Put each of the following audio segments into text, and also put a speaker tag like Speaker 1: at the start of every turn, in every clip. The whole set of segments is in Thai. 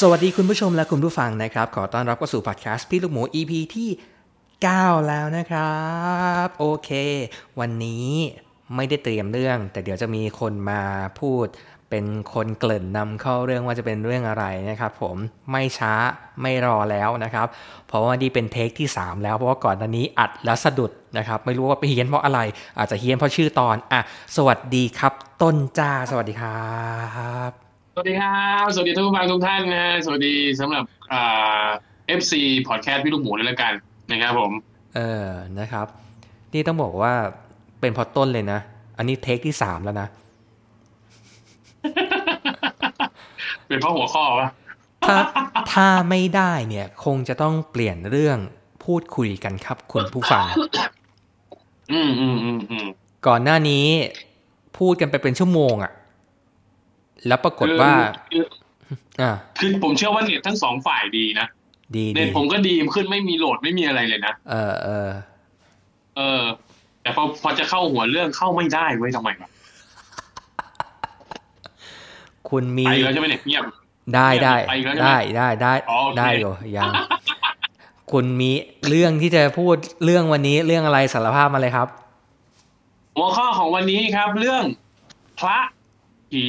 Speaker 1: สวัสดีคุณผู้ชมและคุณผู้ฟังนะครับ ขอต้อนรับเข้าสู่พอดแคสต์พี่ลูกหมู EP ที่ 9 แล้วนะครับ โอเค วันนี้ไม่ได้เตรียมเรื่อง แต่เดี๋ยวจะมีคนมาพูด เป็นคนเกริ่นนำเข้าเรื่องว่าจะเป็นเรื่องอะไรนะครับ ผมไม่ช้าไม่รอแล้วนะครับ เพราะว่านี่เป็นเทคที่ 3 แล้วเพราะว่าก่อนหน้านี้อัดแล้วสะดุดนะครับ ไม่รู้ว่าไปเฮี้ยนเพราะอะไร อาจจะเฮี้ยนเพราะชื่อตอนอะสวัสดีครับ ต้นจ้าสวัสดีครับ
Speaker 2: สวัสดีครับ สวัสดีท่านผู้ฟังทุกท่านนะฮะสวัสดีสำหรับอ่า FC Podcast พี่ลูกหมูเลยแล้วกันนะครับผม
Speaker 1: เออนะครับ นี่ต้องบอกว่าเป็นพอต้นเลยนะ อันนี้เทคที่สามแล้วนะ
Speaker 2: เป็นเพราะหัวข้อปะ
Speaker 1: ถ้าถ้าไม่ได้เนี่ย คงจะต้องเปลี่ยนเรื่องพูดคุยกันครับคุณผู้ฟัง
Speaker 2: อืมอืมอืมอืม
Speaker 1: ก่อนหน้านี้พูดกันไปเป็นชั่วโมงอะ แล้วปรากฏว่า
Speaker 2: คือ
Speaker 1: อ่า
Speaker 2: คือผมเชื่อว่าเน็ตทั้งสองฝ่ายดีนะ
Speaker 1: ดี
Speaker 2: เน็
Speaker 1: ดี
Speaker 2: ตผมก็ดีขึ้นไม่มีโหลดไม่มีอะไรเลยนะ
Speaker 1: เออเออ
Speaker 2: เออ แต่พอพอจะเข้าหัวเรื่องเข้าไม่ได้เว้ยทำไมวะ
Speaker 1: คุณมี
Speaker 2: ไปแล้วใช่ไหมเนี่ยเงียบ
Speaker 1: ได้ได้
Speaker 2: ไปอีกแล้วใช่ไหม
Speaker 1: ได้ได้ได้
Speaker 2: อ๋อโอเค
Speaker 1: ได้อยู่ยังคุณมีเรื่องที่จะพูดเรื่องวันนี้เรื่องอะไรสารภาพมาเลยครับ
Speaker 2: หัวข้อของวันนี้ครับ เรื่องพระ ผี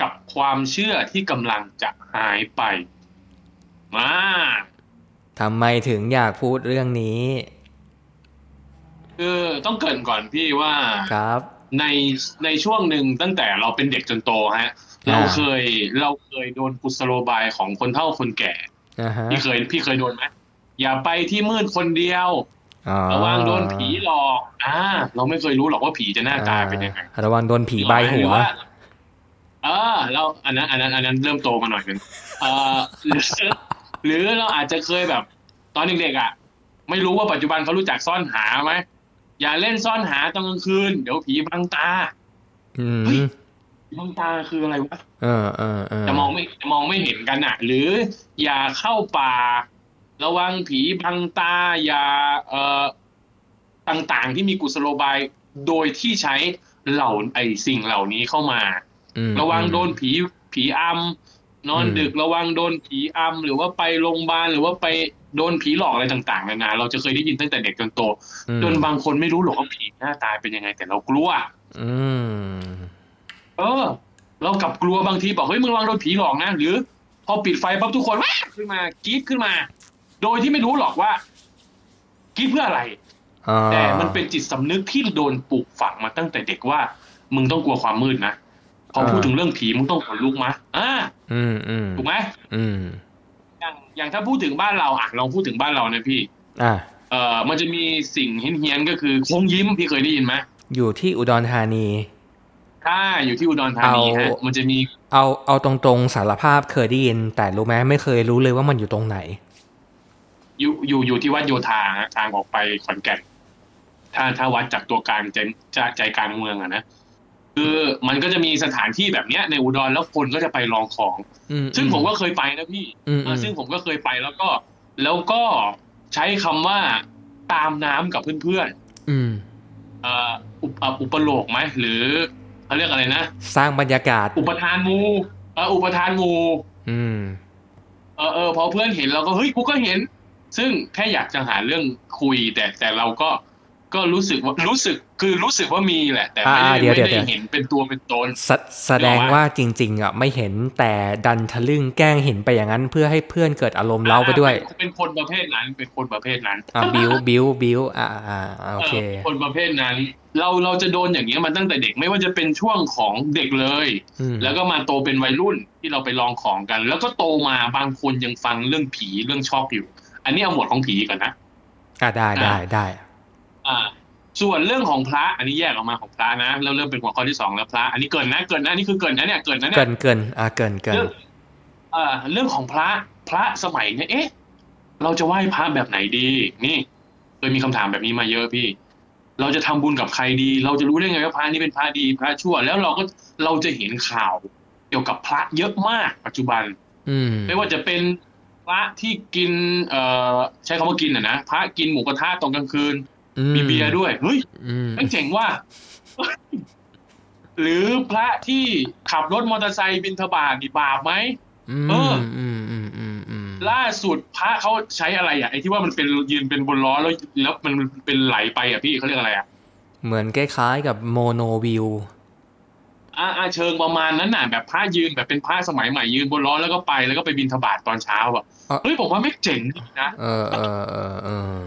Speaker 2: กับความเชื่อที่กำลังจะหายไป มา
Speaker 1: ทำไมถึงอยากพูดเรื่องนี้
Speaker 2: คือต้องเกรินก่อนพี่ว่า
Speaker 1: ครับ
Speaker 2: ในในช่วงหนึ่งตั้งแต่เราเป็นเด็กจนโตฮะ
Speaker 1: อ่า
Speaker 2: เราเคยเราเคยโดนกุศโลบายของคนเฒ่าคนแก่
Speaker 1: อ่าฮะ
Speaker 2: พี่เคยพี่เคยโดนไหมอย่าไปที่มืดคนเดียว
Speaker 1: อ๋อ
Speaker 2: ระวังโดนผีหลอก อ่า เราไม่เคยรู้หรอกว่าผีจะหน้าตาเป็นยังไง
Speaker 1: อ่าระวังโดนผีใบหั
Speaker 2: รื
Speaker 1: ว
Speaker 2: อว่า เออเราอันนั้นอันนั้นอันนั้นเริ่มโตมาหน่อยนึงเออหรือหรือเราอาจจะเคยแบบ ตอนเด็กๆอะ ไม่รู้ว่าปัจจุบันเขารู้จักซ่อนหาไหมอย่าเล่นซ่อนหาตอนกลางคืน เดี๋ยวผีบังตา
Speaker 1: อืม
Speaker 2: เฮ้ยผีบังตาคืออะไรวะ
Speaker 1: เออเออเออ
Speaker 2: จะมองไม่จะมองไม่เห็นกันอะ หรืออย่าเข้าป่า ระวังผีบังตา อย่าเอ่อต่างๆที่มีกุศโลบายโดยที่ใช้เหล่าไอสิ่งเหล่านี้เข้ามา
Speaker 1: อืม
Speaker 2: ระวังโดนผีผีอำนอน
Speaker 1: อืม
Speaker 2: ดึกระวังโดนผีอำหรือว่าไปโรงพยาบาลหรือว่าไปโดนผีหลอกอะไรต่างๆนานาเราจะเคยได้ยินตั้งแต่เด็กจนโต
Speaker 1: อืม
Speaker 2: จนบางคนไม่รู้หรอกว่าผีหน้าตาเป็นยังไง แต่เรากลัว
Speaker 1: อืม
Speaker 2: เออ เรากลับกลัวบางทีบอกเฮ้ยมึงระวังโดนผีหลอกนะหรือ พอปิดไฟปั๊บทุกคนแว๊บขึ้นมากรี๊ดขึ้นมา โดยที่ไม่รู้หรอกว่ากรี๊ดเพื่ออะไร
Speaker 1: อ่า
Speaker 2: แต่มันเป็นจิตสำนึกที่โดนปลูกฝังมาตั้งแต่เด็กว่า มึงต้องกลัวความมืดนะ พอพูดถึงเรื่องผีมึงต้องขนลุกมะอ่า
Speaker 1: อืมอืม
Speaker 2: ถูกไหม
Speaker 1: อืม
Speaker 2: อย่างอย่างถ้าพูดถึงบ้านเราอะลองพูดถึงบ้านเรานะพี่
Speaker 1: อะ
Speaker 2: เอ่อมันจะมีสิ่งเฮี้ยนๆก็คือโค้งยิ้มพี่เคยได้ยินไหม
Speaker 1: อยู่ที่อุดรธานี
Speaker 2: ถ้าอยู่ที่อุดรธานีฮะ
Speaker 1: เอามั
Speaker 2: มันจะมี
Speaker 1: เอาเอาตรงๆสารภาพเคยได้ยิน แต่รู้ไหมไม่เคยรู้เลยว่ามันอยู่ตรงไหน
Speaker 2: อยู่อยู่อยู่ที่วัดโยธาฮะทางออกไปขอนแก่นถ้าถ้าวัดจากตัวกลางใจใจใจกลางเมืองอะนะ คือมันก็จะมีสถานที่แบบเนี้ยในอุดรแล้วคนก็จะไปลองของ
Speaker 1: อืม
Speaker 2: ซึ่งผมก็เคยไปนะพี่
Speaker 1: อืม
Speaker 2: เออซึ่งผมก็เคยไปแล้วก็ แล้วก็ใช้คำว่าตามน้ำกับเพื่อน
Speaker 1: อืม
Speaker 2: ๆเอ่ออุปเอ่ออุปโลกไหมหรือเขาเรียกอะไรนะ
Speaker 1: สร้างบรรยากาศ
Speaker 2: อุปทานหมูเอออุปทานหมู
Speaker 1: อืม
Speaker 2: เออเออพอเพื่อนเห็นเราก็เฮ้ยกูก็เห็น ซึ่งแค่อยากจะหาเรื่องคุยแต่แต่เราก็ ก็รู้สึกว่ารู้สึกคือรู้สึกว่ามีแหละ แต่ไม่
Speaker 1: อ่า
Speaker 2: ได้
Speaker 1: เดี๋ยว
Speaker 2: ไม่
Speaker 1: เดี๋ยว
Speaker 2: ได้เห็นเป็นตัวเป็นตน
Speaker 1: แสแสดงว่าจริง ๆอะไม่เห็นแต่ดันทะลึ่งแกล้งเห็นไปอย่างนั้น เพื่อให้เพื่อนเกิดอารมณ์เล้าไปด้วย
Speaker 2: อ่าเป็นเป็นคนประเภทนั้นเป็นคนประเภทนั้น
Speaker 1: อะบิวบิวบิวอ่าอ่าอ่าโอเค
Speaker 2: เออคนประเภทนั้น เราเราจะโดนอย่างเงี้ยมาตั้งแต่เด็กไม่ว่าจะเป็นช่วงของเด็กเลย
Speaker 1: อืม
Speaker 2: แล้วก็มาโตเป็นวัยรุ่นที่เราไปลองของกัน แล้วก็โตมาบางคนยังฟังเรื่องผีเรื่องชอบอยู่ อันนี้เอาหมวดของผีก่อนนะ
Speaker 1: อะได้ได้ได้
Speaker 2: อ่าส่วนเรื่องของพระอันนี้แยกออกมาของพระนะแล้วเริ่มเป็นหัวข้อที่สองแล้วพระ อันนี้เกินนะเกินนะอันนี่คือเกินนะเนี่ยเกินนะเนี่
Speaker 1: เกิ
Speaker 2: ย
Speaker 1: นเกินอะเกินเกิน
Speaker 2: เรื่องเอ่อเรื่องของพระพระสมัยเนี่ยเอ๊ะ เราจะไหว้พระแบบไหนดี นี่เคยมีคำถามแบบนี้มาเยอะพี่ เราจะทำบุญกับใครดี เราจะรู้ได้ไงว่าพระนี้เป็นพระดีพระชั่ว แล้วเราก็เราจะเห็นข่าว เกี่ยวกับพระเยอะมากปัจจุบัน
Speaker 1: อืม
Speaker 2: ไม่ว่าจะเป็นพระที่กิน เอ่อใช้คำว่ากินอะนะพระกินหมูกระทะตอนกลางคืน
Speaker 1: อื
Speaker 2: มีเบียร์ด้วยเฮ้ย
Speaker 1: อืม
Speaker 2: ไม่เจ๋งว่าหรือพระที่ขับรถมอเตอร์ไซค์บิณฑบาตนี่บาปไหม
Speaker 1: อืม
Speaker 2: เออ
Speaker 1: อืมอืมอืมอืม
Speaker 2: ล่าสุดพระเขาใช้อะไรอะไอ้ที่ว่ามันเป็นยืนเป็นบนล้อแล้วแล้วมันเป็นไหลไปอะพี่เขาเรียกอะไรอะ
Speaker 1: เหมือนคล้ายๆกับ monowheel
Speaker 2: อ่าอ่าเชิงประมาณนั้นน่ะแบบพระยืนแบบเป็นพระสมัยใหม่ยืนบนล้อแล้วก็ไปแล้วก็ไปบิณฑบาตตอนเช้าอะ
Speaker 1: อะ
Speaker 2: เฮ้ยผมว่าไม่เจ๋งดีนะ
Speaker 1: เออเออเออ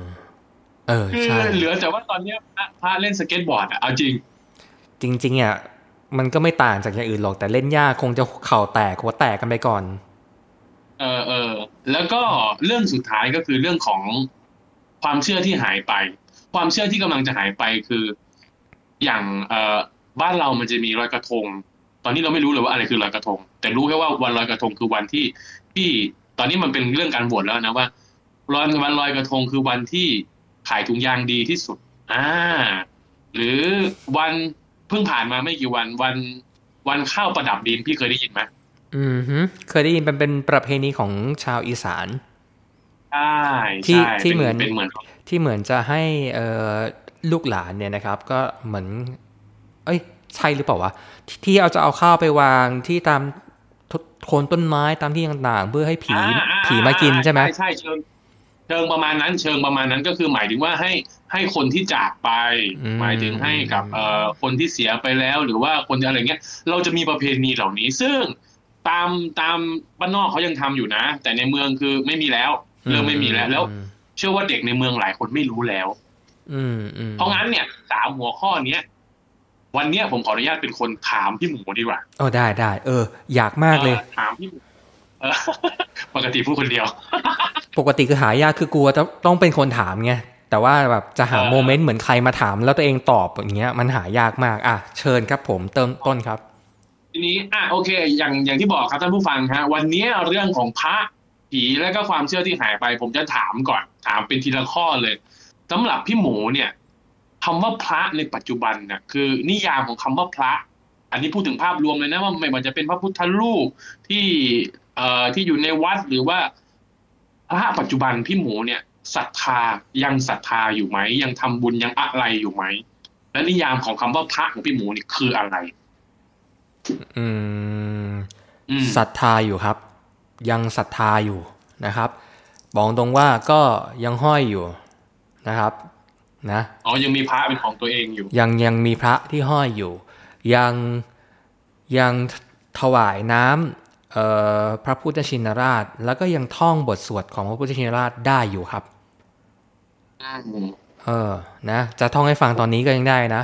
Speaker 1: เออเออ
Speaker 2: คือ
Speaker 1: ใช่
Speaker 2: เหลือแต่ว่าตอนเนี้ยพระพระเล่นสเก็ตบอร์ดอะเอาจริง
Speaker 1: จริงๆอะมันก็ไม่ต่างจากอย่างอื่นหรอกแต่เล่นยากคงจะเข่าแตกหัวแตกกันไปก่อน
Speaker 2: เออเออแล้วก็เรื่องสุดท้ายก็คือเรื่องของความเชื่อที่หายไป ความเชื่อที่กำลังจะหายไปคือ อย่างเอ่อบ้านเรามันจะมีลอยกระทง ตอนนี้เราไม่รู้เลยว่าอะไรคือลอยกระทง แต่รู้แค่ว่าวันลอยกระทงคือวันที่ที่ตอนนี้มันเป็นเรื่องการโหวตแล้วนะว่าลอยวันลอยกระทงคือวันที่ ขายถุงยางดีที่สุด อ่า หรือวันเพิ่งผ่านมาไม่กี่วันวันวันข้าวประดับดินพี่เคยได้ยินไหม
Speaker 1: อืมฮึเคยได้ยินเป็นเป็นประเพณีของชาวอีสาน
Speaker 2: ใช่
Speaker 1: ที่
Speaker 2: ใช่
Speaker 1: ที่
Speaker 2: ป็
Speaker 1: เหมือน
Speaker 2: เป็นเหมือน
Speaker 1: ที่เหมือนจะให้เอ่อลูกหลานเนี่ยนะครับ ก็เหมือน เอ้ย ใช่หรือเปล่าวะที่ที่เอาจะเอาข้าวไปวางที่ตามทโคนต้นไม้ตามที่ต่างๆเพื่อให้ผี
Speaker 2: อ่าอ่
Speaker 1: ผีมากินใช่ไหม
Speaker 2: ใช่ใช่เชิงเชิงประมาณนั้น เชิงประมาณนั้นก็คือหมายถึงว่าให้ให้คนที่จากไป
Speaker 1: อืม
Speaker 2: หมายถึงให้กับเอ่อคนที่เสียไปแล้ว หรือว่าคนอะไรเงี้ย เราจะมีประเพณีเหล่านี้ ซึ่งตามตามบ้านนอกเขายังทำอยู่นะ แต่ในเมืองคือไม่มีแล้วเริ่มไม่มีแล้วแล้ว
Speaker 1: อืม
Speaker 2: เชื่อว่าเด็กในเมืองหลายคนไม่รู้แล้ว
Speaker 1: อืมอืม
Speaker 2: เพราะงั้นเนี่ยสามหัวข้อเนี้ยวันเนี้ยผมขออนุญาตเป็นคนถามพี่หมูดีกว่า
Speaker 1: โอ้ได้ได้เออ อยากมากเลย
Speaker 2: ออถามพี่หมูเออ ปกติพูดคนเดียว
Speaker 1: ปกติคือหายากคือกลัวจะต้องเป็นคนถามไงแต่ว่าแบบจะหา
Speaker 2: เออ
Speaker 1: โมเมนต์เหมือนใครมาถาม แล้วตัวเองตอบอย่างเงี้ยมันหายากมาก อะเชิญครับผมเติมต้นครับ
Speaker 2: ทีนี้อะโอเค อย่างอย่างที่บอกครับท่านผู้ฟังฮะวันนี้เรื่องของพระผีและก็ความเชื่อที่หายไป ผมจะถามก่อน ถามเป็นทีละข้อเลยสำหรับพี่หมูเนี่ยคำว่าพระในปัจจุบันเนี่ยคือ นิยามของคำว่าพระ อันนี้พูดถึงภาพรวมเลยนะว่าไม่ว่าจะเป็นพระพุทธรูปที่ เอ่อที่อยู่ในวัดหรือว่าพระปัจจุบันพี่หมูเนี่ยศรัทธายังศรัทธาอยู่ไหม ยังทำบุญยังอะไรอยู่ไหม และนิยามของคำว่าพระของพี่หมูนี่คืออะไร
Speaker 1: อืม
Speaker 2: อืม
Speaker 1: ศรัทธาอยู่ครับ ยังศรัทธาอยู่นะครับ บอกตรงว่าก็ยังห้อยอยู่นะครับ นะ
Speaker 2: อ๋อยังมีพระเป็นของตัวเองอยู่
Speaker 1: ยังยังมีพระที่ห้อยอยู่ ยังยังถวายน้ำเอ่อ พระพุทธชินราช แล้วก็ยังท่องบทสวดของพระพุทธชินราชได้อยู่ครับเออ นะ จะท่องให้ฟังตอนนี้ก็ยังได้นะ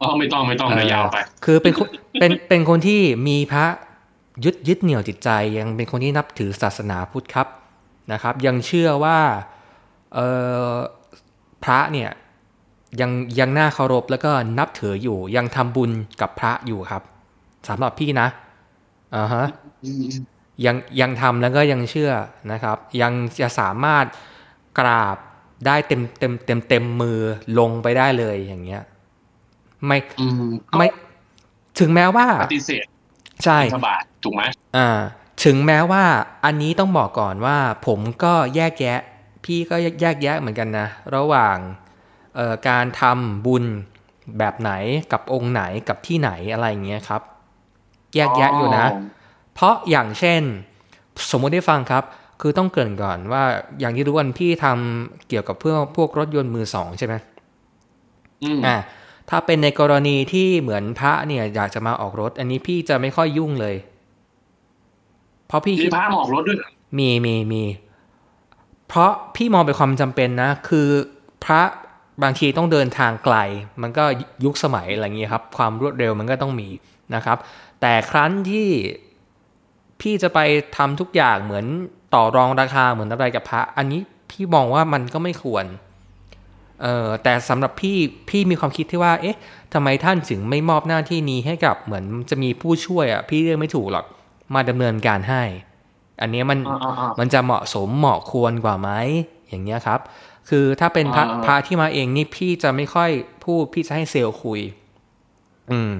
Speaker 2: อ๋อไม่ต้องไม่ต้องเลยยาวไป
Speaker 1: คือเป็นคนเป็นเป็นคนที่มีพระยึดยึดเหนี่ยวจิตใจ ยังเป็นคนที่นับถือศาสนาพุทธครับนะครับ ยังเชื่อว่าเออพระเนี่ยยังยังน่าเคารพแล้วก็นับถืออยู่ ยังทำบุญกับพระอยู่ครับสำหรับพี่นะ อ่าฮะยังยังทำแล้วก็ยังเชื่อนะครับ ยังจะสามารถกราบได้เต็มเต็มเต็มเต็มมือลงไปได้เลยอย่างเงี้ย ไม่
Speaker 2: อืมก็
Speaker 1: ไม่ ถึงแม้ว่า
Speaker 2: ปฏิเสธ
Speaker 1: ใช่
Speaker 2: บิณฑบาตถูกไหม
Speaker 1: อ่า ถึงแม้ว่าอันนี้ต้องบอกก่อนว่า ผมก็แยกแยะ พี่ก็แยกแยะเหมือนกันนะ ระหว่างเอ่อการทำบุญแบบไหนกับองค์ไหนกับที่ไหนอะไรอย่างเงี้ยครับ แยกแยะอยู่นะ เพราะอย่างเช่น สมมติได้ฟังครับ คือต้องเกริ่นก่อนว่าอย่างที่รู้กันพี่ทำเกี่ยวกับเพื่อพวกรถยนต์มือสองใช่ไหม
Speaker 2: อืม
Speaker 1: อ่าถ้าเป็นในกรณีที่เหมือนพระเนี่ย อยากจะมาออกรถ อันนี้พี่จะไม่ค่อยยุ่งเลย เพราะพี่
Speaker 2: มี
Speaker 1: คิด
Speaker 2: พระมาออกรถด้วยเหรอ
Speaker 1: มีมีมีเพราะพี่มองเป็นความจำเป็นนะ คือพระบางทีต้องเดินทางไกล มันก็ยุคสมัยอะไรอย่างเงี้ยครับ ความรวดเร็วมันก็ต้องมีนะครับ แต่ครั้นที่พี่จะไปทำทุกอย่างเหมือนต่อรองราคาเหมือนอะไรกับพระ อันนี้พี่มองว่ามันก็ไม่ควร เออแต่สำหรับพี่พี่มีความคิดที่ว่า เอ๊ะทำไมท่านถึงไม่มอบหน้าที่นี้ให้กับเหมือนจะมีผู้ช่วยอะพี่เรียกไม่ถูกหรอกมาดำเนินการให้ อันเนี้ยมัน
Speaker 2: อ่าอ่าอ่า
Speaker 1: มันจะเหมาะสมเหมาะควรกว่าไหมอย่างเงี้ยครับ คือถ้าเป็นพระ
Speaker 2: อ่า
Speaker 1: พระที่มาเองนี่พี่จะไม่ค่อยพูดพี่จะให้เซลล์คุย อืม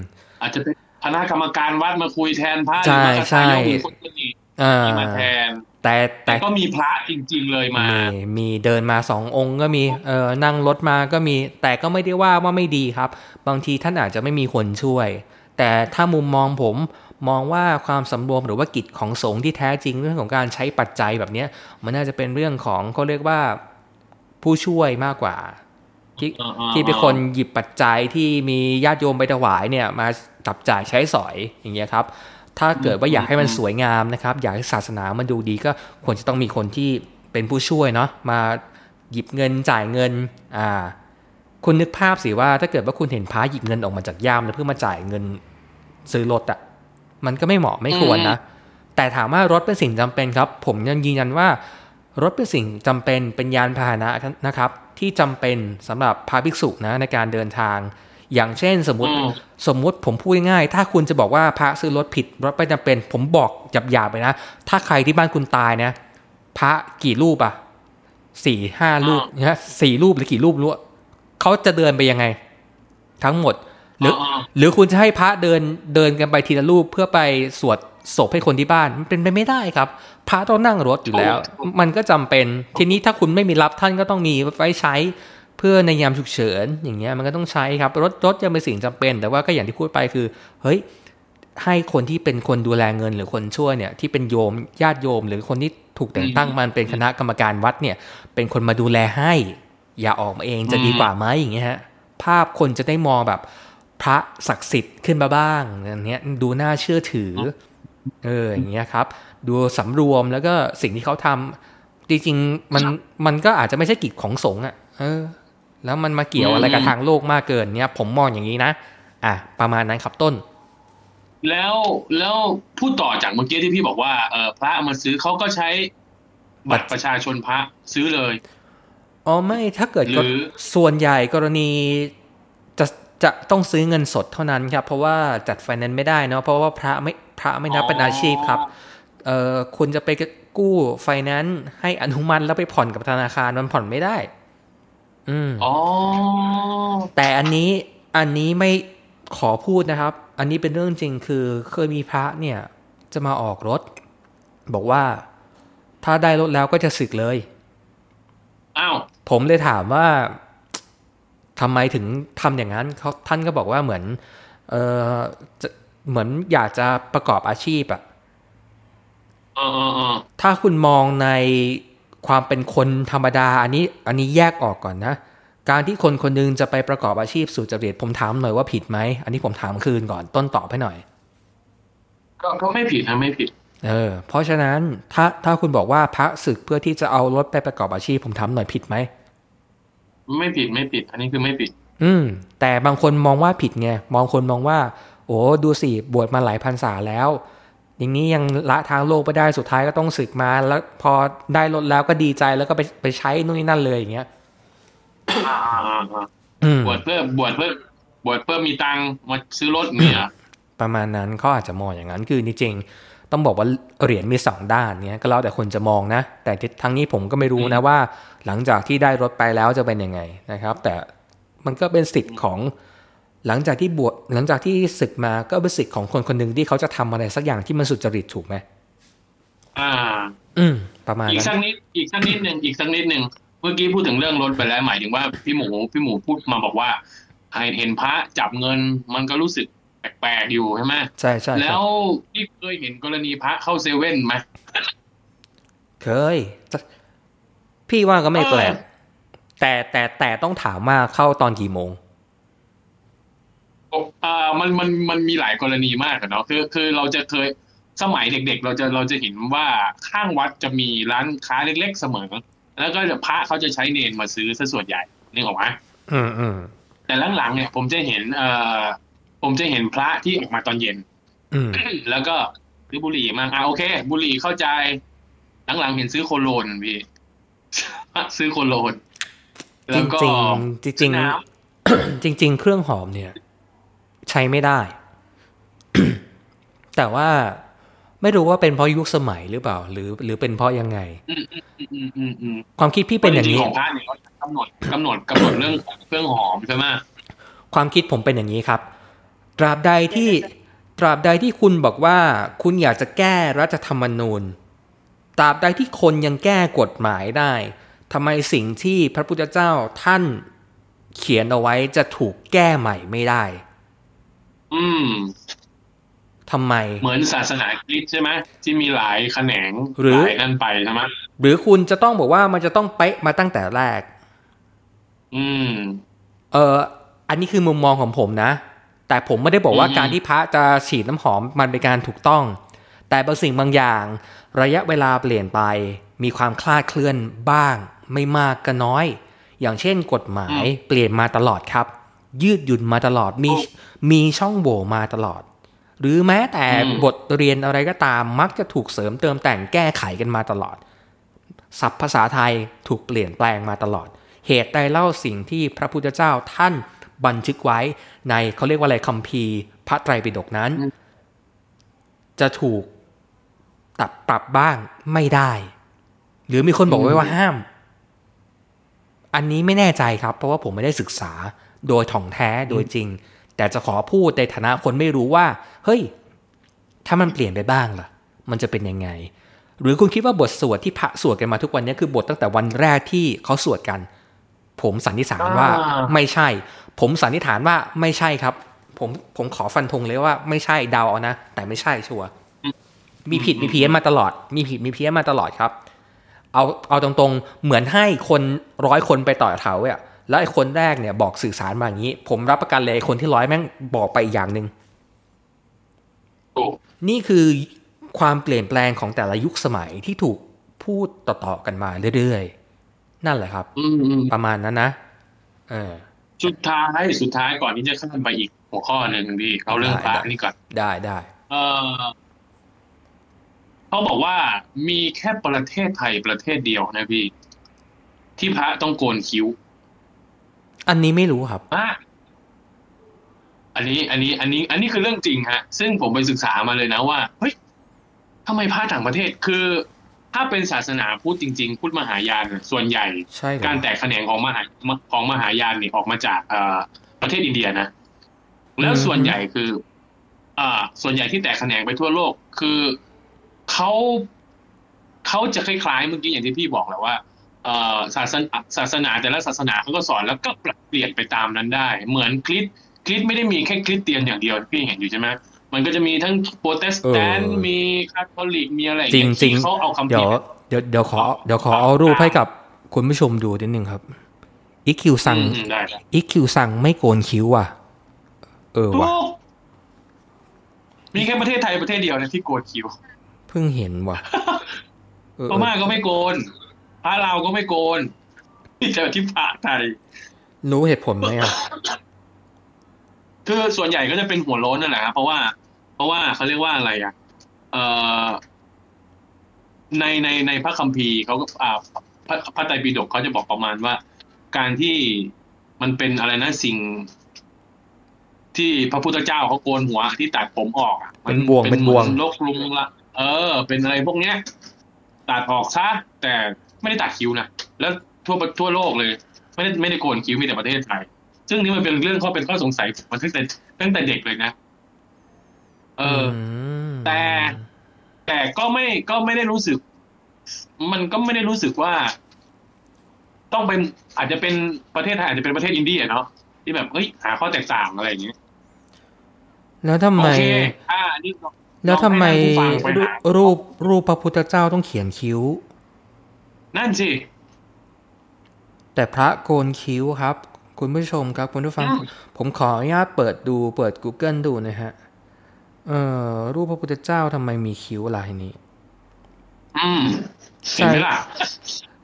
Speaker 2: อาจจะเป็น คณะกรรมการวัดมาคุยแทนพระห
Speaker 1: ใช่
Speaker 2: รือว่า
Speaker 1: ใช่
Speaker 2: นายกหรือคนอื่น
Speaker 1: อ่า
Speaker 2: ที่มาแทน
Speaker 1: แต่แต่
Speaker 2: แต่ก็มีพระจริง ๆ เลยมา
Speaker 1: มีมีเดินมาสององค์ก็มีเออนั่งรถมาก็มี แต่ก็ไม่ได้ว่าว่าไม่ดีครับ บางทีท่านอาจจะไม่มีคนช่วย แต่แต่ถ้ามุมมองผมมองว่าความสำรวมหรือว่ากิจของสงฆ์ที่แท้จริงเรื่องของการใช้ปัจจัยแบบเนี้ยมันน่าจะเป็นเรื่องของเขาเรียกว่าผู้ช่วยมากกว่า ที่
Speaker 2: อ่าๆ
Speaker 1: ที่เป็นคนหยิบปัจจัยที่มีญาติโยมไปถวายเนี่ยมาจับจ่ายใช้สอยอย่างเงี้ยครับ ถ้าเกิดว่าอยากให้มันสวยงามนะครับ อยากให้ศาสนามันดูดีก็ควรจะต้องมีคนที่เป็นผู้ช่วยเนาะมาหยิบเงินจ่ายเงินอ่าคุณนึกภาพสิว่าถ้าเกิดว่าคุณเห็นพระหยิบเงินออกมาจากย่ามแล้วเพื่อมาจ่ายเงินซื้อรถอะ่ะมันก็ไม่เหมาะไม่ควรนะ แต่ถามว่ารถเป็นสิ่งจำเป็นครับ ผมยังยืนยันว่ารถเป็นสิ่งจำเป็นเป็นยานพาหนะนะครับ ที่จำเป็นสำหรับพระภิกษุนะในการเดินทาง อย่างเช่นสมมติ
Speaker 2: อืม
Speaker 1: สมมุติผมพูดง่ายๆถ้าคุณจะบอกว่าพระซื้อรถผิดรถไม่จำเป็น ผมบอกหยาบๆไปนะ ถ้าใครที่บ้านคุณตายนะ พระกี่รูปอะสี่ห้ารูปนะสี่รูปหรือกี่รูปรู้อะเขาจะเดินไปยังไง ทั้งหมด หรือ
Speaker 2: อ่า
Speaker 1: หรือคุณจะให้พระเดินเดินกันไปทีละรูปเพื่อไปสวด ศพให้คนที่บ้านมันเป็นไปไม่ได้ครับ พระต้องนั่งรถอยู่แล้ว มันก็จำเป็น ทีนี้ถ้าคุณไม่มีรับท่านก็ต้องมีไว้ใช้เพื่อในยามฉุกเฉินอย่างเงี้ยมันก็ต้องใช้ครับ รถรถยังเป็นสิ่งจำเป็น แต่ว่าก็อย่างที่พูดไปคือ เฮ้ยให้คนที่เป็นคนดูแลเงินหรือคนช่วยเนี่ยที่เป็นโยมญาติโยม หรือคนที่ถูกแต่งตั้งมันเป็นคณะกรรมการวัดเนี่ย เป็นคนมาดูแลให้ อย่าออกมาเองจะดีกว่าไหมอย่างเงี้ยฮะภาพคนจะได้มองแบบพระศักดิ์สิทธิ์ขึ้นมาบ้างอย่างเงี้ยดูน่าเชื่อถือ เอออย่างเงี้ยครับ ดูสำรวมแล้วก็สิ่งที่เขาทำจริงๆมันมันก็อาจจะไม่ใช่กิจของสงฆ์อะ เออ แล้วมันมาเกี่ยวอะไรกับทางโลกมากเกินเนี่ย ผมมองอย่างนี้นะอะประมาณนั้นครับต้น
Speaker 2: แล้วแล้วพูดต่อจากเมื่อกี้ที่พี่บอกว่าเออพระเอามาซื้อเขาก็ใช้บัตรประชาชนพระซื้อเลย
Speaker 1: อ๋อไม่ถ้าเกิด
Speaker 2: หรือ
Speaker 1: ส่วนใหญ่กรณีจะจะต้องซื้อเงินสดเท่านั้นครับ เพราะว่าจัดไฟแนนซ์ไม่ได้เนาะเพราะว่าพระไม่ พระไม่นับเป็นอาชีพครับเอ่อคุณจะไปกู้ไฟแนนซ์ให้อนุมัติแล้วไปผ่อนกับธนาคารมันผ่อนไม่ได้ อืม
Speaker 2: อ๋อ
Speaker 1: แต่อันนี้อันนี้ไม่ขอพูดนะครับ อันนี้เป็นเรื่องจริงคือเคยมีพระเนี่ย จะมาออกรถ บอกว่าถ้าได้รถแล้วก็จะสึกเลย
Speaker 2: อ้าว
Speaker 1: ผมเลยถามว่าทำไมถึงทำอย่างนั้นเขาท่านก็บอกว่าเหมือน เออจะ เหมือนอยากจะประกอบอาชีพอะ
Speaker 2: เออเออเออ
Speaker 1: ถ้าคุณมองในความเป็นคนธรรมดา อันนี้อันนี้แยกออกก่อนนะ การที่คนคนหนึงจะไปประกอบอาชีพสุจริตผมถามหน่อยว่าผิดไหม อันนี้ผมถามคืนก่อนต้นตอบให้หน่อย
Speaker 2: ก็ก็ไม่ผิดนะไม่ผิด
Speaker 1: เออ เพราะฉะนั้นถ้าถ้าคุณบอกว่าพระศึกเพื่อที่จะเอารถไปประกอบอาชีพ ผมถามหน่อยผิดไหม
Speaker 2: ไม่ผิดไม่ผิด อันนี้คือไม่ผิด
Speaker 1: อืม แต่บางคนมองว่าผิดไงบางคนมองว่า โอ้ดูสิบวชมาหลายพรรษาแล้ว อย่างนี้ยังละทางโลกไปได้สุดท้ายก็ต้องศึกมา แล้วพอได้รถแล้วก็ดีใจแล้วก็ไปไปใช้นู่นนี่นั่นเลยอย่างเงี้ย
Speaker 2: อ่าอ่าอ่าอ่า
Speaker 1: อืม
Speaker 2: บวชเพื่อบวชเพื่อบวชเพื่อมีตังค์มาซื้อรถเนี่ยเหรอ
Speaker 1: ประมาณนั้นเขาอาจจะมองอย่างนั้นคือจริงๆต้องบอกว่าเหรียญมีสองด้านเนี้ยก็แล้วแต่คนจะมองนะ แต่ทั้งนี้ผมก็ไม่รู้นะว่า หลังจากที่ได้รถไปแล้วจะเป็นยังไงนะครับ แต่มันก็เป็นสิทธิ์ของ หลังจากที่บวชหลังจากที่ศึกมาก็เป็นสิทธิ์ของคนคนหนึ่งที่เขาจะทำอะไรสักอย่างที่มันสุจริตถูกไหม
Speaker 2: อ่า
Speaker 1: อืม ประมาณ
Speaker 2: อีก
Speaker 1: นั้น
Speaker 2: สักนิดอีกสักนิดหนึ่งอีกสักนิดหนึ่งเมื่อกี้พูดถึงเรื่องรถไปแล้วหมายถึงว่าพี่หมูพี่หมูพูดมาบอกว่าเห็นเห็นพระจับเงินมันก็รู้สึกแปลกๆอยู่ใช่ไหม
Speaker 1: ใช่ใช่ค
Speaker 2: แล้
Speaker 1: รับ
Speaker 2: วพี่เคยเห็นกรณีพระเข้าเซเว่นไหม
Speaker 1: เคยจะพี่ว่าก็ไม่แปลก
Speaker 2: เออ
Speaker 1: แต่แต่แต่ต้องถามว่าเข้าตอนกี่โมง
Speaker 2: อ่ามันมันมันมีหลายกรณีมากอะเนาะคือคือเราจะเคยสมัยเด็ก ๆ เราจะเราจะเห็นว่าข้างวัดจะมีร้านค้าเล็ก ๆเสมอ แล้วก็พระเขาจะใช้เนนมาซื้อซะส่วนใหญ่นึกออกไหม
Speaker 1: อืมอืม
Speaker 2: แต่หลังๆเนี่ยผมจะเห็น เอ่อผมจะเห็นพระที่ออกมาตอนเย็น
Speaker 1: อืม
Speaker 2: แล้วก็ซื้อบุหรี่มาอ่าโอเค บุหรี่เข้าใจ หลังๆเห็นซื้อโคโลนพี่ซื้อโคโลน
Speaker 1: จ
Speaker 2: แล้วก็
Speaker 1: ริงๆจริง
Speaker 2: น้
Speaker 1: ๆจริงๆเครื่องหอมเนี่ย ใช้ไม่ได้ แต่ว่าไม่รู้ว่าเป็นเพราะยุคสมัยหรือเปล่า หรือ หรือเป็นเพราะยังไง
Speaker 2: อืมอืมอืมอืมอืม
Speaker 1: ความคิดพี่เป็นอย่าง
Speaker 2: นี้
Speaker 1: นี้
Speaker 2: ของพระเนี่ยเขากำหนดกำหนดกำหนดเรื่องเครื่องหอมใช่ไหม
Speaker 1: ความคิดผมเป็นอย่างนี้ครับ ตราบใดที่ตราบใดที่คุณบอกว่าคุณอยากจะแก้รัฐธรรมนูญ ตราบใดที่คนยังแก้กฎหมายได้ทำไมสิ่งที่พระพุทธเจ้าท่านเขียนเอาไว้จะถูกแก้ใหม่ไม่ได้
Speaker 2: อืม
Speaker 1: ทำไม
Speaker 2: เหมือนศาสนาคริสต์ใช่ไหมที่มีหลายแขนง
Speaker 1: หรือ
Speaker 2: หลายนั่นไปใช่ไหม
Speaker 1: หรือคุณจะต้องบอกว่ามันจะต้องเป๊ะมาตั้งแต่แรก
Speaker 2: อืม
Speaker 1: เอออันนี้คือมุมมองของผมนะ แต่ผมไม่ได้บอกว่า
Speaker 2: อืม
Speaker 1: การที่พระจะฉีดน้ำหอมมันเป็นการถูกต้อง แต่บางสิ่งบางอย่าง ระยะเวลาเปลี่ยนไป มีความคลาดเคลื่อนบ้าง ไม่มากก็น้อย อย่างเช่นกฎหมายเปลี่ยนมาตลอดครับ ยืดหยุ่นมาตลอดมีมีช่องโหว่มาตลอด หรือแม้แต่บทเรียนอะไรก็ตามมักจะถูกเสริมเติมแต่งแก้ไขกันมาตลอดศัพท์ภาษาไทยถูกเปลี่ยนแปลงมาตลอด เหตุใดเล่าสิ่งที่พระพุทธเจ้าท่านบันทึกไว้ในเขาเรียกว่าอะไรคัมภีร์พระไตรปิฎกนั้น จะถูกตัดปรับบ้างไม่ได้ หรือมีคนบอกไว้ว่าห้าม อันนี้ไม่แน่ใจครับ เพราะว่าผมไม่ได้ศึกษา โดยถ่องแท้โดยจริง แต่จะขอพูดในฐานะคนไม่รู้ว่า เฮ้ย ถ้ามันเปลี่ยนไปบ้างล่ะ มันจะเป็นยังไง หรือคุณคิดว่าบทสวดที่พระสวดกันมาทุกวันนี้คือบทตั้งแต่วันแรกที่เขาสวดกัน ผมสันนิษฐานว่า
Speaker 2: อ่า
Speaker 1: ไม่ใช่ ผมสันนิษฐานว่าไม่ใช่ครับผมผมขอฟันธงเลยว่าไม่ใช่เดาเอานะ แต่ไม่ใช่ชัวร์มีผิดมีเพี้ยนมาตลอด มีผิดมีเพี้ยนมาตลอดครับ เอาเอาตรงๆเหมือนให้คนร้อยคนไปต่อแถวอะ แล้วไอ้คนแรกเนี่ยบอกสื่อสารมาอย่างนี้ ผมรับประกันเลยไอ้คนที่ร้อยแม่งบอกไปอีกอย่างหนึ่ง
Speaker 2: ถูก
Speaker 1: นี่คือความเปลี่ยนแปลงของแต่ละยุคสมัยที่ถูกพูดต่อๆกันมาเรื่อยๆ นั่นแหละครับ
Speaker 2: อืมอืม
Speaker 1: ประมาณนั้นนะเออ
Speaker 2: สุดท้ายสุดท้ายก่อนที่จะข้ามไปอีกหัวข้อหนึ่งพี่เอาเรื่องพระ
Speaker 1: ได้
Speaker 2: นี่ก่อน
Speaker 1: ได้ได้
Speaker 2: เออเขาบอกว่ามีแค่ประเทศไทยประเทศเดียวนะพี่ ที่พระต้องโกนคิ้ว
Speaker 1: อันนี้ไม่รู้ครับ
Speaker 2: อะอันนี้อันนี้อันนี้ อันนี้คือเรื่องจริงฮะ ซึ่งผมไปศึกษามาเลยนะว่าเฮ้ยทำไมพระต่างประเทศคือ ถ้าเป็นศาสนาพุทธจริง ๆพุทธมหายานเนี่ยส่วนใหญ่
Speaker 1: ใช่เหรอ
Speaker 2: การแตกแขนงของมหาของมหายานนี่ออกมาจากเอ่อประเทศอินเดียนะแล้วส่วนใหญ่คือ อ่า ส่วนใหญ่ที่แตกแขนงไปทั่วโลก คือเขาเขาจะคล้ายๆเมื่อกี้อย่างที่พี่บอกแหละว่าเอ่อ ศาสนาศาสนาแต่ละศาสนาเขาก็สอนแล้วก็ปรับเปลี่ยนไปตามนั้นได้ เหมือนคริสต์คริสต์ไม่ได้มีแค่คริสเตียนอย่างเดียวที่พี่เห็นอยู่ใช่ไหมมันก็จะมีทั้งโปรเตสแตนต์
Speaker 1: เออ
Speaker 2: มีคาทอลิกมีอะไรอย่า
Speaker 1: จริง
Speaker 2: เย
Speaker 1: จริง
Speaker 2: ที่เขาเอาคำ
Speaker 1: เดี๋ยว
Speaker 2: ผิด
Speaker 1: เดี๋ยวเดี๋ยวขอเดี๋ยวขอเอารูปให้กับคุณผู้ชมดูนิดนึงครับอิคคิวซัง
Speaker 2: อืมอืมได้ได้
Speaker 1: อิคคิวซังไม่โกนคิ้วอะ เออ
Speaker 2: ถู
Speaker 1: ว่ะ
Speaker 2: กมีแค่ประเทศไทยประเทศเดียวนะที่โกนคิ้ว
Speaker 1: เพิ่งเห็นว่ะเออ
Speaker 2: พม่าก็ไม่โกน พระเราวก็ไม่โกนที่เจอที่พระไทย
Speaker 1: รู้เหตุผลไหมอะ
Speaker 2: คือส่วนใหญ่ก็จะเป็นหัวโล้นนั่นแหละครับเพราะว่า เพราะว่าเขาเรียกว่าอะไรอะเอ่อในในในพระคัมภีร์เขาก็อ่าพระพระไตรปิฎกเขาจะบอกประมาณว่า การที่มันเป็นอะไรนะสิ่ง ที่พระพุทธเจ้าเขาโกนหัวที่ตัดผมออกอะมั
Speaker 1: เป็นบ่วงเป็นบ่วง
Speaker 2: หมือลกลุงละเออ เป็นอะไรพวกเนี้ยตัดออกซะแต่ ไม่ได้ตัดคิ้วนะแล้วทั่วทั่วโลกเลย ไม่ได้ไม่ได้โกนคิ้วมีแต่ประเทศไทย ซึ่งนี่มันเป็นเรื่องข้อเป็นข้อสงสัยผมมาตั้งแต่ตั้งแต่เด็กเลยนะ เอออ
Speaker 1: ม
Speaker 2: แต่ แต่ก็ไม่ก็ไม่ได้รู้สึก มันก็ไม่ได้รู้สึกว่า ต้องเป็นอาจจะเป็นประเทศไทยอาจจะเป็นประเทศอินเดียเนาะที่แบบเอ้ยหาข้อแตกต่างอะไรอย่างเงี้ย
Speaker 1: แล้วทำไม
Speaker 2: โอเคอ่าอันนี้ลอง
Speaker 1: แล้วทำไม
Speaker 2: ลองให้ท่านผู้ฟังไป
Speaker 1: รู
Speaker 2: หา
Speaker 1: รูปรูปพระพุทธเจ้าต้องเขียนคิ้ว
Speaker 2: นั่นสิ
Speaker 1: แต่พระโกนคิ้วครับ คุณผู้ชมครับ คุณผู้ฟัง
Speaker 2: อืม
Speaker 1: ผมขออนุญาตเปิดดูเปิด Google ดูนะฮะ เอ่อรูปพระพุทธเจ้าทำไมมีคิ้วลายนี้
Speaker 2: อืมเห็นไหมล่ะ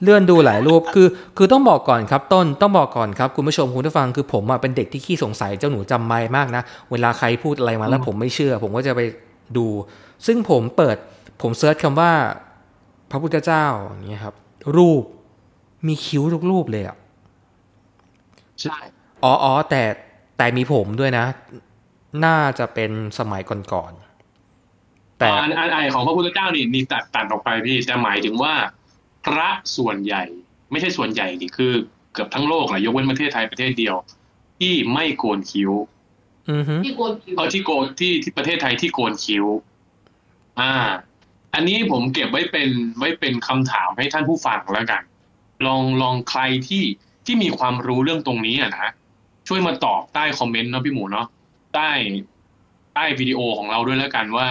Speaker 1: เลื่อนดูหลายรูปคือ คือต้องบอกก่อนครับต้นต้องบอกก่อนครับคุณผู้ชมคุณผู้ฟังคือผมอะเป็นเด็กที่ขี้สงสัยเจ้าหนูจำไม่มากนะ เวลาใครพูดอะไรมาแล้ว
Speaker 2: อืม
Speaker 1: ผมไม่เชื่อ ผมก็จะไปดู ซึ่งผมเปิด ผมเซิร์ชคำว่า พระพุทธเจ้าอย่างเงี้ยครับ รูป มีคิ้วทุกรูปเลยอะ
Speaker 2: ใช่
Speaker 1: อ๋ออ๋อแต่แต่มีผมด้วยนะ น่าจะเป็นสมัยก่อนๆแต่
Speaker 2: อันอันอันของพระพุทธเจ้านี่นี่ตัดตัดออกไปพี่แต่หมายถึงว่า พระส่วนใหญ่ ไม่ใช่ส่วนใหญ่ดิคือเกือบทั้งโลกแหละยกเว้นประเทศไทยประเทศเดียว ที่ไม่โกนคิ้ว
Speaker 1: อือฮึ
Speaker 3: ที่โกนคิ้ว
Speaker 2: เอาที่โกนที่ที่ประเทศไทยที่โกนคิ้ว อ่า อันนี้ผมเก็บไว้เป็นไว้เป็นคำถามให้ท่านผู้ฟังแล้วกัน ลองลองใครที่ที่มีความรู้เรื่องตรงนี้อะนะช่วยมาตอบใต้คอมเมนต์เนาะพี่หมูเนาะใต้ใต้วิดีโอของเราด้วยแล้วกันว่า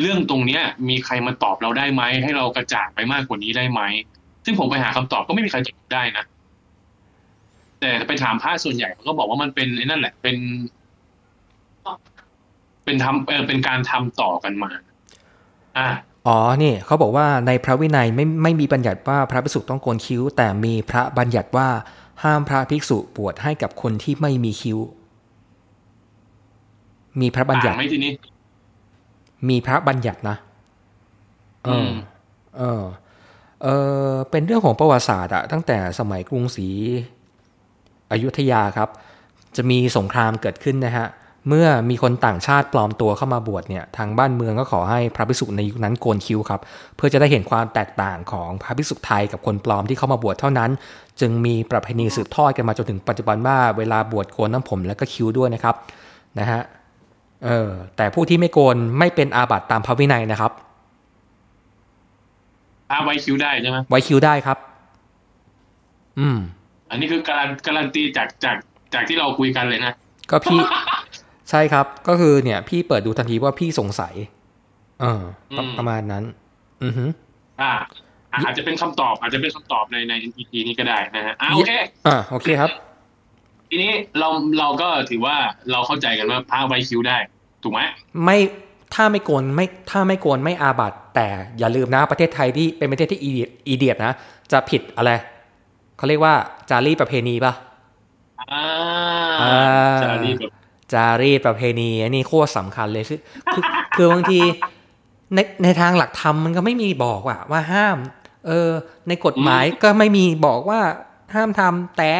Speaker 2: เรื่องตรงเนี้ย มีใครมาตอบเราได้ไหมให้เรากระจ่างไปมากกว่านี้ได้ไหมซึ่งผมไปหาคำตอบก็ไม่มีใครตอบได้นะแต่ไปถามพระส่วนใหญ่เขาก็บอกว่ามันเป็นนั่นแหละเป็น เป็นทำเออเป็นการทำต่อกันมา อ่า
Speaker 1: อ๋อนี่เขาบอกว่าในพระวินัยไม่ไม่มีบัญญัติว่าพระภิกษุต้องโกนคิ้ว แต่มีพระบัญญัติว่าห้ามพระภิกษุบวชให้กับคนที่ไม่มีคิ้ว มีพระบัญญั
Speaker 2: ต่าง
Speaker 1: ติ
Speaker 2: ไหมทีนี้
Speaker 1: มีพระบัญญัตินะเออ
Speaker 2: ม
Speaker 1: เออ เออเป็นเรื่องของประวัติศาสตร์อะตั้งแต่สมัยกรุงศรีอยุธยาครับ จะมีสงครามเกิดขึ้นนะฮะ เมื่อมีคนต่างชาติปลอมตัวเข้ามาบวชเนี่ยทางบ้านเมืองก็ขอให้พระภิกษุในยุคนั้นโกนคิ้วครับ เพื่อจะได้เห็นความแตกต่างของพระภิกษุไทยกับคนปลอมที่เข้ามาบวชเท่านั้น จึงมีประเพณีสืบทอดกันมาจนถึงปัจจุบันว่าเวลาบวชโกนน้ำผมแล้วก็คิ้วด้วยนะครับนะฮะเออแต่ผู้ที่ไม่โกนไม่เป็นอาบัติตามพระวินัยนะครับ
Speaker 2: พระไว้คิ้วได้ใช่ไหม
Speaker 1: ไว้คิ้วได้ครับ อืม
Speaker 2: อันนี้คือการการันตีจากจากจากที่เราคุยกันเลยนะ
Speaker 1: ก็พี่ ใช่ครับ ก็คือเนี่ย พี่เปิดดูทันทีว่าพี่สงสัย เออประ
Speaker 2: อืม
Speaker 1: ประมาณนั้น อือฮึ
Speaker 2: อ่าอะอาจจะเป็นคำตอบ อาจจะเป็นคำตอบในใน EP นี้ก็ได้นะฮะอ่าโอเค
Speaker 1: อ่าโอเคครับ
Speaker 2: ทีนี้เราเราก็ถือว่าเราเข้าใจกันว่าพระไว้คิ้วได้ ถูกไหม
Speaker 1: ไม่ถ้าไม่โกนไม่ถ้าไม่โกนไม่อาบัตแต่อย่าลืมนะประเทศไทยที่เป็นประเทศที่อีเดียอีเดียดนะ จะผิดอะไรเขาเรียกว่าจารีตประเพณีปะ
Speaker 2: อ่า
Speaker 1: อ่า
Speaker 2: จะรีบแบบ
Speaker 1: จารีตประเพณีอันนี้โคตรสำคัญเลยคือคือคือบางทีในในทางหลักธรรมมันก็ไม่มีบอกว่าว่าห้าม เออ ในกฎหมายก็ไม่มีบอกว่าห้ามทำแต่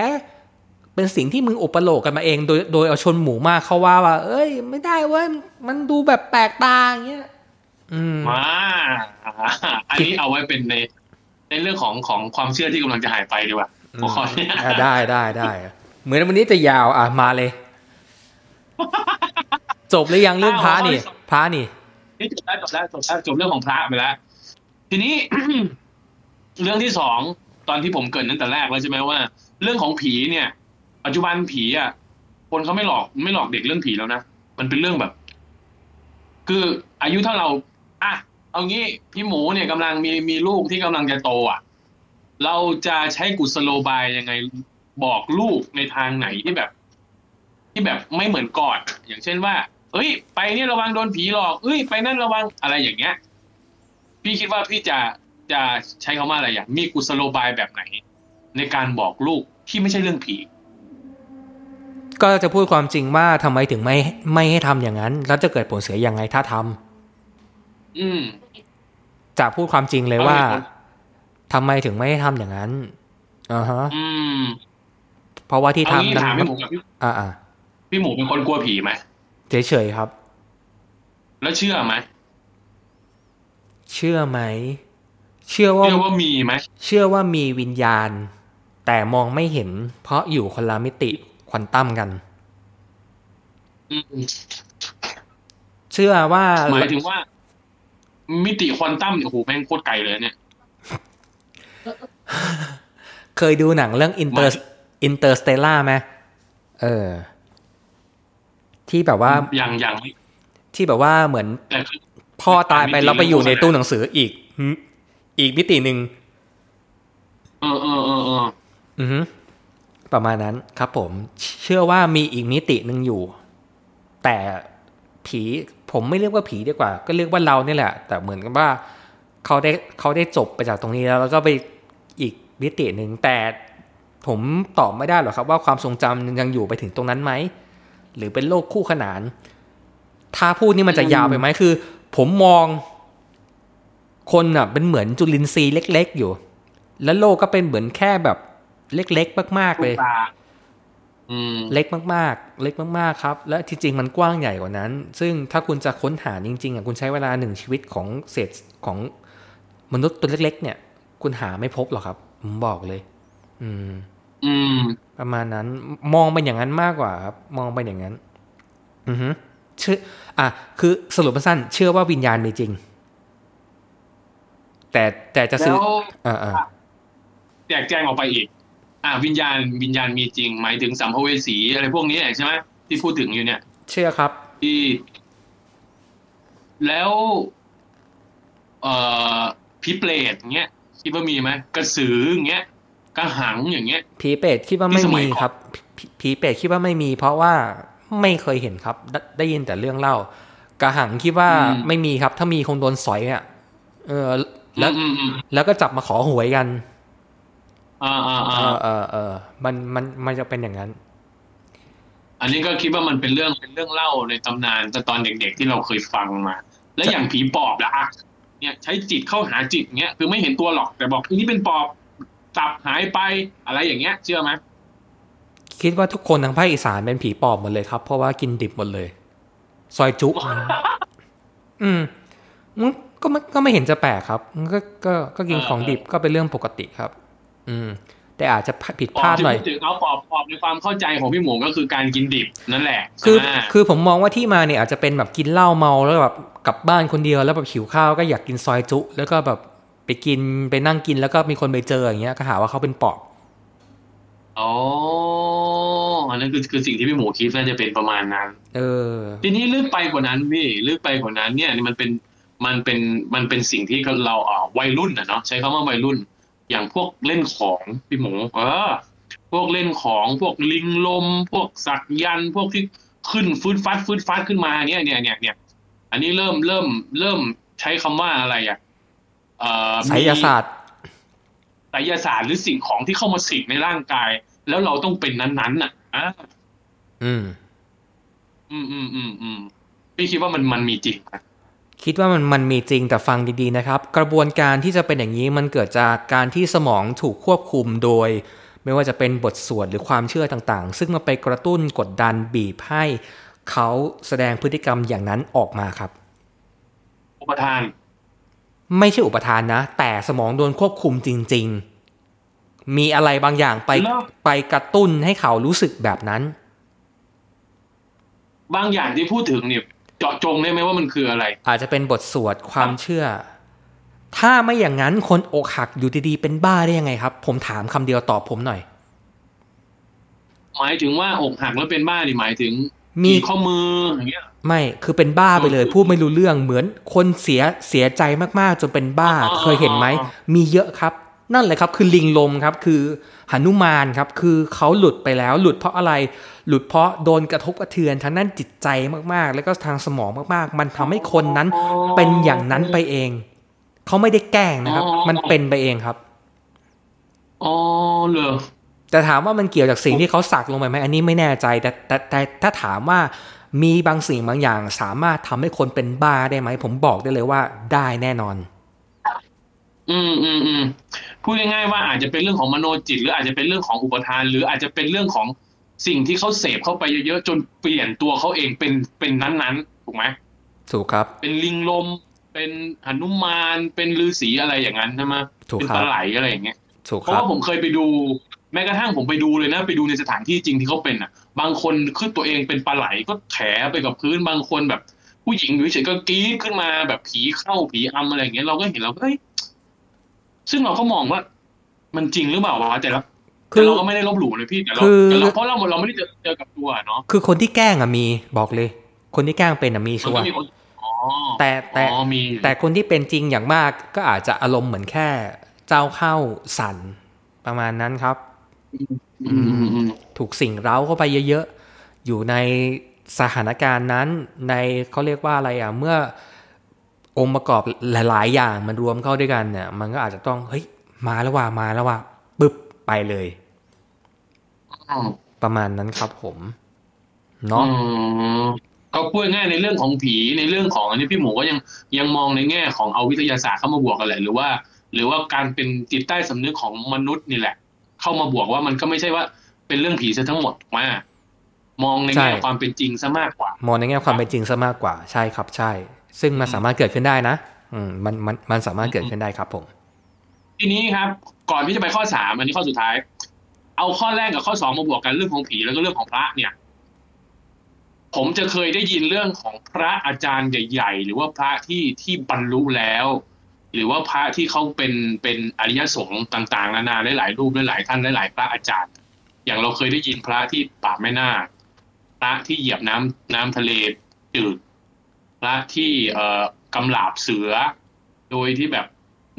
Speaker 1: เป็นสิ่งที่มึงอุปโลกกันมาเอง โดยโดยเอาชนหมู่มากเขาว่าว่า เอ้ย ไม่ได้เว้ยมันดูแบบแปลกตาอย่างเงี้ยอืม
Speaker 2: มาอันนี้เอาไว้เป็นใน ในเรื่องของของความเชื่อที่กำลังจะหายไปดีกว่าหัวข้อเนี้ย
Speaker 1: อะได้ได้ได้เหมือนวันนี้จะยาวอะมาเลย จบหรือยังเรื่องพระนี่พระนี่
Speaker 2: นี่จบแล้วจบแล้วจบแล้วจบเรื่องของพระไปแล้วทีนี้เรื่องที่สองตอนที่ผมเกริดตั้งแต่แรกแล้วใช่ไหมว่า เรื่องของผีเนี่ย ปัจจุบันผีอะคนเขาไม่หลอกไม่หลอกเด็กเรื่องผีแล้วนะมันเป็นเรื่องแบบ คืออายุเท่าเราอะเอางี้พี่หมูเนี่ยกำลังมีมีลูกที่กำลังจะโตอะ เราจะใช้กุศโลบายยังไงบอกลูกในทางไหนที่แบบ ที่แบบไม่เหมือนก่อน อย่างเช่นว่า เอ้ย ไปนี่ระวังโดนผีหลอกเอ้ย ไปนั่นระวังอะไรอย่างเงี้ย พี่คิดว่าพี่จะจะใช้คำว่าอะไรอย่างมีกุศโลบายแบบไหน ในการบอกลูกที่ไม่ใช่เรื่องผี
Speaker 1: ก็จะพูดความจริงว่าทำไมถึงไม่ไม่ให้ทำอย่างนั้น แล้วจะเกิดผลเสียยังไงถ้าทำ
Speaker 2: อืม
Speaker 1: จะพูดความจริงเลยว่า
Speaker 2: เอาเหตุผล
Speaker 1: ทำไมถึงไม่ให้ทำอย่างนั้นอ่าฮะ
Speaker 2: อืม
Speaker 1: เพราะว่าที่
Speaker 2: เอางี้
Speaker 1: ทำนั้น
Speaker 2: ถามพี่หมูกับพี่
Speaker 1: อ่าอ่า
Speaker 2: พี่หมูเป็นคนกลัวผีไหม
Speaker 1: เฉยๆครับ
Speaker 2: แล้วเชื่อไหม
Speaker 1: เชื่อไหมเชื่อว่า
Speaker 2: เชื่อว่ามีไหม
Speaker 1: เชื่อว่ามีวิญญาณ แต่มองไม่เห็น เพราะอยู่คนละมิติควอนตัมกัน
Speaker 2: อืม
Speaker 1: เชื่อว่า
Speaker 2: หมายถึงว่า มิติควอนตัมเนี่ยโอ้โหแม่งโคตรไกลเลยเนี่ย
Speaker 1: เคยดูหนังเรื่อง Inter Interstellar ไหมเออ ที่แบบว่า
Speaker 2: อย่างอย่างไม่
Speaker 1: ที่แบบว่าเหมือน
Speaker 2: แต่คือ
Speaker 1: พ่อตายไป
Speaker 2: มิติ
Speaker 1: แล้วไปอยู่ใน
Speaker 2: เรื่องโฆษณา
Speaker 1: ตู้หนังสืออีกหึอีกมิติหนึ่ง
Speaker 2: เออเออเออเออ
Speaker 1: อือฮึประมาณนั้นครับผม เชื่อว่ามีอีกมิติหนึ่งอยู่ แต่ผีผมไม่เรียกว่าผีดีกว่า ก็เรียกว่าเราเนี่ยแหละ แต่เหมือนกับว่าเขาได้เขาได้จบไปจากตรงนี้แล้ว แล้วก็ไปอีกมิติหนึ่งแต่ผมตอบไม่ได้หรอกครับ ว่าความทรงจำยังอยู่ไปถึงตรงนั้นไหม หรือเป็นโลกคู่ขนาน ถ้าพูดนี่มันจะยาวไปไหมคือ ผมมอง คนอะ เป็นเหมือนจุลินทรีย์เล็ก ๆ อยู่ แล้วโลกก็เป็นเหมือนแค่แบบเล็ก ๆ มาก ๆ เลย
Speaker 2: ตาอืม
Speaker 1: เล็กมากๆ เล็กมากๆครับ และที่จริงมันกว้างใหญ่กว่านั้น ซึ่งถ้าคุณจะค้นหาจริงๆอะคุณใช้เวลาหนึ่งชีวิตของเศษของมนุษย์ตัวเล็ก ๆ เนี่ย คุณหาไม่พบหรอกครับ ผมบอกเลย อืม
Speaker 2: อืม
Speaker 1: ประมาณนั้น มองเป็นอย่างนั้นมากกว่าครับ มองเป็นอย่างนั้น อือฮึเชื่อ อะ คือสรุปสั้นๆเชื่อว่าวิญญาณมีจริง แต่แต่จะซื้
Speaker 2: แล้
Speaker 1: อ
Speaker 2: ว
Speaker 1: อ่าอ่า
Speaker 2: แจกแจงออกไปอีก อ่าวิญญาณวิญญาณมีจริง หมายถึงสัมภเวสีอะไรพวกนี้ใช่ไหมที่พูดถึงอยู่เนี่ย
Speaker 1: เชื่อครับ
Speaker 2: ที่ แล้ว เอ่อผีเปรตอย่างเงี้ยคิดว่ามีไหมกระสืออย่างเงี้ย กระหังอย่างเงี้ย
Speaker 1: ผีเป็ดคิดว่าไม่
Speaker 2: ที่สมั
Speaker 1: มี
Speaker 2: ยก่อน
Speaker 1: ครับ ผีผีเป็ดคิดว่าไม่มี เพราะว่าไม่เคยเห็นครับไดได้ยินแต่เรื่องเล่ากระหังคิดว่าไม่มีครับ ถ้ามีคงโดนสอยอะเออ แล้ว
Speaker 2: อืมอืม
Speaker 1: แล้วก็จับมาขอหวยกัน
Speaker 2: อ่าอ่า
Speaker 1: เอ
Speaker 2: อ่า
Speaker 1: อเออเออมันมันมันจะเป็นอย่างนั้น
Speaker 2: อันนี้ก็คิดว่ามันเป็นเรื่องเป็นเรื่องเล่าในตำนานแต่ตอนเด็กๆที่เราเคยฟังมา และอย่างผีปอบละอะเนี่ยใช้จิตเข้าหาจิตเงี้ยคือไม่เห็นตัวหรอกแต่บอกอันนี้เป็นปอบ จับหายไปอะไรอย่างเงี้ย เชื่อไหม
Speaker 1: คิดว่าทุกคนทางภาคอีสานเป็นผีปอบหมดเลยครับ เพราะว่ากินดิบหมดเลย ซอยจุอืมมันก็ไม่ก็ไม่เห็นจะแปลกครับมันก็ก็ก็กินของดิบก็เป็นเรื่องปกติครับ อืม แต่อาจจะผิด
Speaker 2: ป
Speaker 1: พ
Speaker 2: อ
Speaker 1: ลา
Speaker 2: บ
Speaker 1: ด
Speaker 2: ที่
Speaker 1: หน่อย
Speaker 2: พูดถึงเอาปอบปอบในความเข้าใจของพี่หมูก็คือการกินดิบนั่นแหละ
Speaker 1: คือ
Speaker 2: ใช่ไหม
Speaker 1: คือผมมองว่าที่มาเนี่ยอาจจะเป็นแบบกินเหล้าเมาแล้วแบบกลับบ้านคนเดียวแล้วแบบหิวข้าวก็อยากกินซอยจุ แล้วก็แบบ ไปกินไปนั่งกินแล้วก็มีคนไปเจออย่างเงี้ยก็หาว่าเขาเป็นปอบ
Speaker 2: อ๋ออันนั้นคือคือสิ่งที่พี่หมูคิดน่าจะเป็นประมาณนั้น
Speaker 1: เออ
Speaker 2: ทีนี้ลึกไปกว่านั้นพี่ลึกไปกว่านั้น เนี่ยมันเป็นมันเป็นมันเป็นสิ่งที่เราเอ่อวัยรุ่นนะเนาะใช้คำว่าวัยรุ่น อย่างพวกเล่นของพี่หมูเออพวกเล่นของพวกลิงลม พวกสักยันต์พวกที่ขึ้นฟื้นฟัดฟื้นฟัดขึ้นมาเนี่ยเนี่ยเนี่ยเนี่ยอันนี้เริ่มเริ่มเริ่มใช้คำว่าอะไรอะเอ่อ
Speaker 1: ไสยศาสตร์
Speaker 2: ไสยศาสตร์หรือสิ่งของที่เข้ามาสิงในร่างกาย แล้วเราต้องเป็นนั้นๆน่ะอะ
Speaker 1: อืม
Speaker 2: อืมอืมอืมอืมพี่คิดว่ามันมันมีจริงนะ
Speaker 1: คิดว่ามันมันมีจริงแต่ฟังดีๆนะครับ กระบวนการที่จะเป็นอย่างนี้มันเกิดจากการที่สมองถูกควบคุมโดย ไม่ว่าจะเป็นบทสวดหรือความเชื่อต่างๆ ซึ่งมาไปกระตุ้นกดดันบีบให้เขาแสดงพฤติกรรมอย่างนั้นออกมาครับ
Speaker 2: อุปทาน
Speaker 1: ไม่ใช่อุปทานนะ แต่สมองโดนควบคุมจริง ๆ มีอะไรบางอย่างไป
Speaker 2: แล้ว
Speaker 1: ไปกระตุ้นให้เขารู้สึกแบบนั้น
Speaker 2: บางอย่างที่พูดถึงเนี่ยเจาะจงได้ไหมว่ามันคืออะไร
Speaker 1: อาจจะเป็นบทสวดความเชื่อ ถ้าไม่อย่างนั้นคนอกหักอยู่ดีๆเป็นบ้าได้ยังไงครับ ผมถามคำเดียวตอบผมหน่อย
Speaker 2: หมายถึงว่าอกหักแล้วเป็นบ้านี่หมายถึง
Speaker 1: มี
Speaker 2: ขีดข้อมืออย่างเงี้ย
Speaker 1: ไม่คือเป็นบ้าไปเลย พูดไม่รู้เรื่องเหมือนคนเสียเสียใจมากๆ จนเป็นบ้า
Speaker 2: อ๋อ
Speaker 1: เคยเห็นไหม
Speaker 2: อ๋อ
Speaker 1: มีเยอะครับ นั่นแหละครับ คือลิงลมครับ คือหนุมานครับ คือเขาหลุดไปแล้ว หลุดเพราะอะไร หลุดเพราะโดนกระทบกระเทือนทางด้านจิตใจมากๆ แล้วก็ทางสมองมากๆ มันทำให้คนนั้นเป็นอย่างนั้นไปเอง เขาไม่ได้แกล้งนะครับ มันเป็นไปเองครับ
Speaker 2: อ๋อเหรอ
Speaker 1: แต่ถามว่ามันเกี่ยวจากสิ่งที่เขาสักลงไปไหมอันนี้ไม่แน่ใจ แต่แต่แต่ถ้าถามว่ามีบางสิ่งบางอย่าง สามารถทำให้คนเป็นบ้าได้ไหม ผมบอกได้เลยว่าได้แน่นอน
Speaker 2: อืมอืมอืมพูดง่ายๆว่าอาจจะเป็นเรื่องของมโนจิต หรืออาจจะเป็นเรื่องของอุปทาน หรืออาจจะเป็นเรื่องของสิ่งที่เขาเสพเข้าไปเยอะๆจนเปลี่ยนตัวเขาเองเป็นเป็นนั้นๆถูกไหม
Speaker 1: ถูกครับ
Speaker 2: เป็นลิงลม เป็นหนุมานเป็นฤาษีอะไรอย่างนั้นใช่ไหม
Speaker 1: ถูก
Speaker 2: เป็น
Speaker 1: ครับ
Speaker 2: ปลาไหลอะไรอย่างเงี้ย
Speaker 1: ถูก
Speaker 2: เพ
Speaker 1: ค
Speaker 2: ราะ
Speaker 1: รับ
Speaker 2: ว่าผมเคยไปดู แม้กระทั่งผมไปดูเลยนะ ไปดูในสถานที่จริงที่เขาเป็นอะ บางคนขึ้นตัวเองเป็นปลาไหลก็แถไปกับพื้นบางคนแบบ ผู้หญิงอยู่เฉยๆก็กรี๊ดขึ้นมาแบบผีเข้าผีอำอะไรอย่างเงี้ยเราก็เห็นเราก็เฮ้ยซึ่งเราก็มองว่า มันจริงหรือเปล่าวะแต่ละ
Speaker 1: คื
Speaker 2: แต่
Speaker 1: อ
Speaker 2: เราก็ไม่ได้ลบหลู่เลยพี่แต่เรา
Speaker 1: คือ
Speaker 2: แต่เราเพราะเราเราไม่ได้เจอเจอกับตัวอะเนาะ
Speaker 1: คือคนที่แกล้งอะมีบอกเลย คนที่แกล้งเป็นอะมี
Speaker 2: มัน
Speaker 1: ชัว
Speaker 2: ก็
Speaker 1: ร์
Speaker 2: มีคนอ๋อ
Speaker 1: แต่แต่
Speaker 2: อ๋อมี
Speaker 1: แต่คนที่เป็นจริงอย่างมากก็อาจจะอารมณ์เหมือนแค่ เจ้าเข้าสั่นประมาณนั้นครับ
Speaker 2: อืมอืมอืม
Speaker 1: ถูกสิ่งเร้าเข้าไปเยอะๆ อยู่ในสถานการณ์นั้นในเขาเรียกว่าอะไรอะ เมื่อองค์ประกอบหลาย ๆ อย่างมันรวมเข้าด้วยกันเนี่ย มันก็อาจจะต้องเฮ้ยมาแล้วว่ามาแล้วว่าปึ๊บไปเลย
Speaker 2: อืม
Speaker 1: ประมาณนั้นครับผมเนาะ
Speaker 2: อืมก็พูดง่ายๆในเรื่องของผีในเรื่องของอันนี้พี่หมูก็ยังยังมองในแง่ของเอาวิทยาศาสตร์เข้ามาบวกกันแหละหรือว่า หรือว่าการเป็นจิตใต้สำนึกของมนุษย์นี่แหละ เข้ามาบวกว่ามันก็ไม่ใช่ว่าเป็นเรื่องผีซะทั้งหมดถูกไหมมองในแง่ความเป็นจริงซะมากกว่า
Speaker 1: มองในแง่ความเป็นจริงซะมากกว่าใช่ครับใช่ ซึ่งมันสามารถเกิดขึ้นได้นะ อืมมันมันมันสามารถเกิดขึ้นได้ครับผม
Speaker 2: ทีนี้ครับ ก่อนที่จะไปข้อสามอันนี้ข้อสุดท้าย เอาข้อแรกกับข้อสองมาบวกกันเรื่องของผีแล้วก็เรื่องของพระเนี่ย ผมจะเคยได้ยินเรื่องของพระอาจารย์ใหญ่ ๆ หรือว่าพระที่ที่บรรลุแล้ว หรือว่าพระที่เขาเป็นเป็นอริยสงฆ์ต่างๆ นานาหลายๆรูปหลายๆท่านหลายๆพระอาจารย์ อย่างเราเคยได้ยินพระที่ป่าบแม่นาคพระที่เหยียบน้ำน้ำทะเลจืดพระที่เอ่อกำลาบเสือ โดยที่แบบ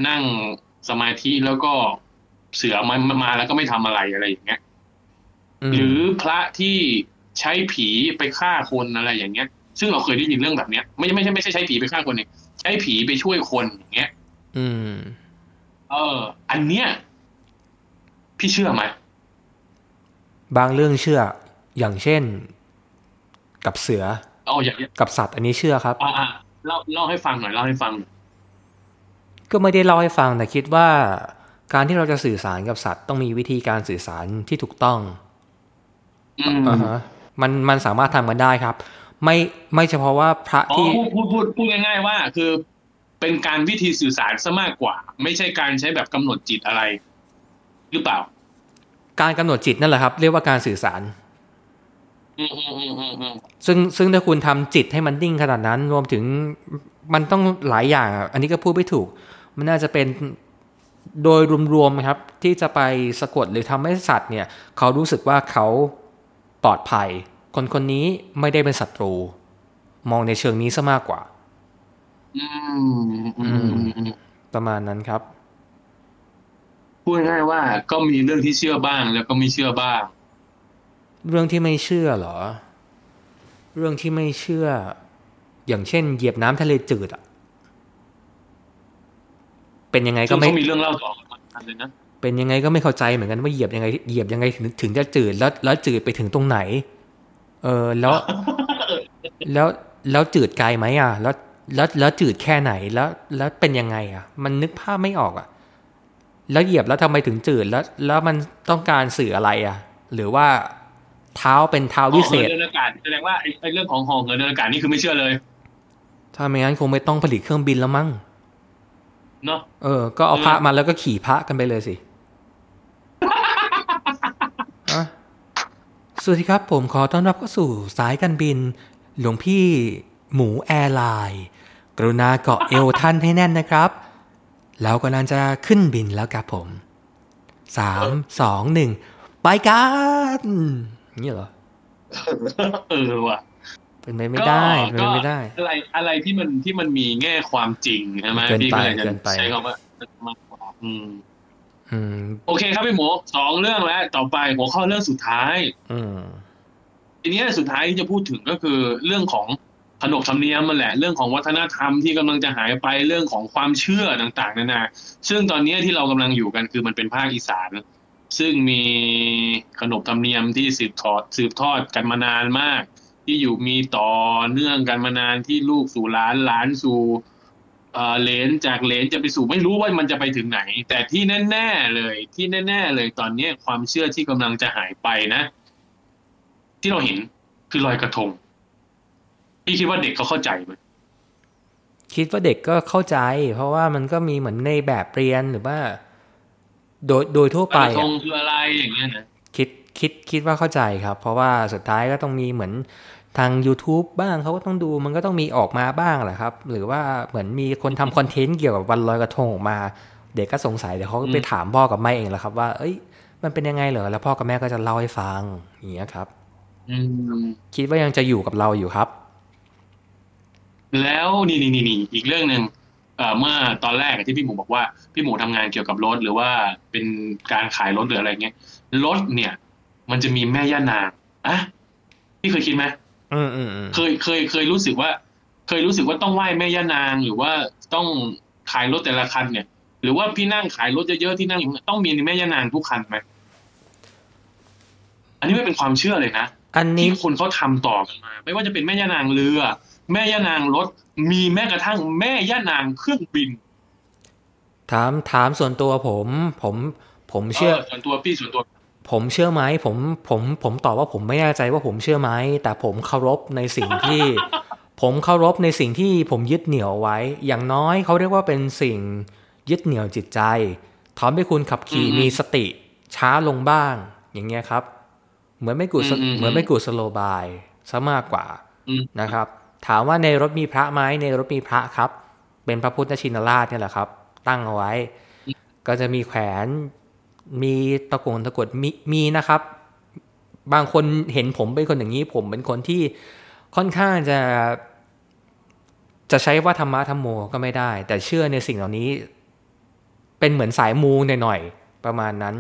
Speaker 2: นั่งสมาธิแล้วก็เสือมามาแล้วก็ไม่ทำอะไรอะไรอย่างเงี้ย
Speaker 1: ม
Speaker 2: หรือพระที่ใช้ผีไปฆ่าคนอะไรอย่างเงี้ย ซึ่งเราเคยได้ยินเรื่องแบบเนี้ย ไม่ไม่ใช่ไม่ใช่ใช้ผีไปฆ่าคนเนี่ยใช้ผีไปช่วยคนอย่างเงี้ย
Speaker 1: อืม
Speaker 2: เออ อันเนี้ย พี่เชื่อไหม
Speaker 1: บางเรื่องเชื่อ อย่างเช่น กับเสือ
Speaker 2: เอาอย่างเงี้ย
Speaker 1: กับสัตว์ อันนี้เชื่อครับ
Speaker 2: อ่าอ่าเล่าเล่าให้ฟังหน่อยเล่าให้ฟังหน่อย
Speaker 1: ก็ไม่ได้เล่าให้ฟังแต่คิดว่า การที่เราจะสื่อสารกับสัตว์ ต้องมีวิธีการสื่อสารที่ถูกต้อง
Speaker 2: อืม
Speaker 1: อ่าฮะมันมันสามารถทำกันได้ครับ ไม่ไม่เฉพาะว่าพระ
Speaker 2: อ๋อ
Speaker 1: ที่
Speaker 2: พูดพูดพูดพูดง่ายๆว่า คือ เป็นการวิธีสื่อสารซะมากกว่า ไม่ใช่การใช้แบบกำหนดจิตอะไร หรือเปล่า
Speaker 1: การกำหนดจิตนั่นแหละครับ เรียกว่าการสื่อสาร
Speaker 2: อืมอืมอืมอืมอืม
Speaker 1: ซึ่งซึ่งถ้าคุณทำจิตให้มันนิ่งขนาดนั้น รวมถึงมันต้องหลายอย่างอะอันนี้ก็พูดไม่ถูก มันน่าจะเป็นโดยรวมๆครับ ที่จะไปสะกดหรือทำให้สัตว์เนี่ย เขารู้สึกว่าเขาปลอดภัย คนคนนี้ไม่ได้เป็นศัตรู มองในเชิงนี้ซะมากกว่า
Speaker 2: อืมอืมอืมอืม
Speaker 1: ประมาณนั้นครับ
Speaker 2: พูดง่ายๆว่าก็มีเรื่องที่เชื่อบ้างแล้วก็ไม่เชื่อบ้าง
Speaker 1: เรื่องที่ไม่เชื่อเหรอ เรื่องที่ไม่เชื่อ อย่างเช่น เหยียบน้ำทะเลจืดอะเป็นยังไงก็
Speaker 2: ซึ่ง
Speaker 1: ไม่
Speaker 2: เขามีเรื่องเล่าต่อกันมาเลยนะ
Speaker 1: เป็นยังไงก็ไม่เข้าใจเหมือนกันว่าเหยียบยังไงเหยียบยังไงถึงถึงจะจืดแล้วแล้วจืดไปถึงตรงไหน เออแล้ว แล้วแล้วจืดไกลไหมอะ แล้ว แล้วแล้วจืดแค่ไหนแล้วแล้วเป็นยังไงอะ มันนึกภาพไม่ออกอะ แล้วเหยียบแล้วทำไมถึงจืดแล้ว แล้วมันต้องการสื่ออะไรอะ หรือว่าเท้าเป็นเท้าวิเศษ
Speaker 2: ห่อหินเดินอากาศแสดงว่าไอ้ไอ้เรื่องของหอเหินเดินอากาศนี่คือไม่เชื่อเลย
Speaker 1: ถ้าไม่งั้นคงไม่ต้องผลิตเครื่องบินแล้วมั้ง
Speaker 2: เนาะ
Speaker 1: เออ ก็เอาพระมาแล้วก็ขี่พระกันไปเลยสิอะสวัสดีครับ ผมขอต้อนรับเข้าสู่สายการบิน หลวงพี่ หมูแอร์ไลน์กรุณาเกาะเอวท่านให้แน่นนะครับเรากำลังจะขึ้นบินแล้วครับผมสามสองหนึ่งไปกันนี่เหรอ
Speaker 2: เออว่ะ
Speaker 1: เป็นไปไม่ได้เป็นไปไม่ได้
Speaker 2: อะไรอะไรที่มันที่มันมีแง่ความจริงใช่ไหม
Speaker 1: เกินไป
Speaker 2: พี่ก็เลยจะ
Speaker 1: เกินไป
Speaker 2: ใช้คำว่ามากกว่าอืม
Speaker 1: อืม
Speaker 2: โอเคครับพี่หมูสองเรื่องแล้วต่อไปหัวข้อเรื่องสุดท้าย
Speaker 1: อืม
Speaker 2: ทีนี้สุดท้ายที่จะพูดถึงก็คือเรื่องของ ขนบธรรมเนียมมันแหละเรื่องของวัฒนธรรมที่กำลังจะหายไปเรื่องของความเชื่อต่างๆนานาซึ่งตอนนี้ที่เรากำลังอยู่กันคือมันเป็นภาคอีสาน ซึ่งมีขนบธรรมเนียมที่สืบทอดสืบทอดกันมานานมาก ที่อยู่มีต่อเนื่องกันมานานที่ลูกสู่หลานหลานสู่เหลนจากเหลนจะไปสู่ไม่รู้ว่ามันจะไปถึงไหน แต่ที่แน่ ๆเลย ที่แน่ ๆ เลยตอนนี้ความเชื่อที่กำลังจะหายไปนะ ที่เราเห็นคือลอยกระทง พี่คิดว่าเด็กเขาเข้าใจไหม
Speaker 1: คิดว่าเด็กก็เข้าใจ เพราะว่ามันก็มีเหมือนในแบบเรียนหรือว่า โดยโดยทั่ว
Speaker 2: ล
Speaker 1: ไป
Speaker 2: อยกระท
Speaker 1: อะ
Speaker 2: งคืออะไรอย่างเงี้ยนะ
Speaker 1: คิดคิดคิดว่าเข้าใจครับ เพราะว่าสุดท้ายก็ต้องมีเหมือนทาง YouTube บ้างเขาก็ต้องดูมันก็ต้องมีออกมาบ้างแหละครับ หรือว่าเหมือนมีคนทำคอนเทนต์เกี่ยวกับวันลอยกระทงออกมา เด็กก็สงสัยเดี๋ยวเขาก็ไปถามพ่อกับแม่เองแหละครับ ว่า เอ้ย มันเป็นยังไงเหรอแล้วพ่อกับแม่ก็จะเล่าให้ฟังอย่างเงี้ยครับ
Speaker 2: อืม
Speaker 1: คิดว่ายังจะอยู่กับเราอยู่ครับ
Speaker 2: แล้วนี่นี่นี่นี่อีกเรื่องหนึ่งเอ่อเมื่อตอนแรกอะที่พี่หมูบอกว่าพี่หมูทำงานเกี่ยวกับรถหรือว่าเป็นการขายรถหรืออะไรเงี้ยรถเนี่ย มันจะมีแม่ย่านางอะพี่เคยคิดไหม
Speaker 1: อืมอืมอืม
Speaker 2: เคยเคยเคยรู้สึกว่า เคยรู้สึกว่าต้องไหว้แม่ย่านาง หรือว่าต้องขายรถแต่ละคันเนี่ย หรือว่าพี่นั่งขายรถเยอะๆที่นั่งอยู่ต้องมีแม่ย่านางทุกคันไหมอันนี้ไม่เป็นความเชื่อเลยนะ
Speaker 1: อันนี้
Speaker 2: ที่คนเขาทำต่อกันมา ไม่ว่าจะเป็นแม่ย่านางเรือ แม่ย่านางรถ มีแม้กระทั่งแม่ย่านางเครื่องบิน
Speaker 1: ถามถามส่วนตัวผม ผมผมเชื่อ
Speaker 2: ส่วนตัวพี่ส่วนตัว
Speaker 1: ผมเชื่อไหมผมผมผมตอบว่าผมไม่แน่ใจว่าผมเชื่อไหมแต่ผมเคารพในสิ่งที่ ผมเคารพในสิ่งที่ผมยึดเหนี่ยวไว้ อย่างน้อยเขาเรียกว่าเป็นสิ่งยึดเหนี่ยวจิตใจทำให้คุณขับขี่
Speaker 2: อืม
Speaker 1: มีสติช้าลงบ้าง อย่างเงี้ยครับ เหมือนไม่กูส
Speaker 2: อืมอืม
Speaker 1: เหมือนไม่กูสโลบายซะมากกว่า
Speaker 2: อืม
Speaker 1: นะครับ ถามว่าในรถมีพระไหมในรถมีพระครับ เป็นพระพุทธชินราชเนี่ยแหละครับ ตั้งเอาไว้ ก็จะมีแขวนมีตะกงตะกรุดมีมีนะครับ บางคนเห็นผมเป็นคนอย่างนี้ ผมเป็นคนที่ค่อนข้างจะ จะใช้ว่าธรรมะธรรมโมก็ไม่ได้ แต่เชื่อในสิ่งเหล่านี้ เป็นเหมือนสายมูหน่อยๆประมาณนั้น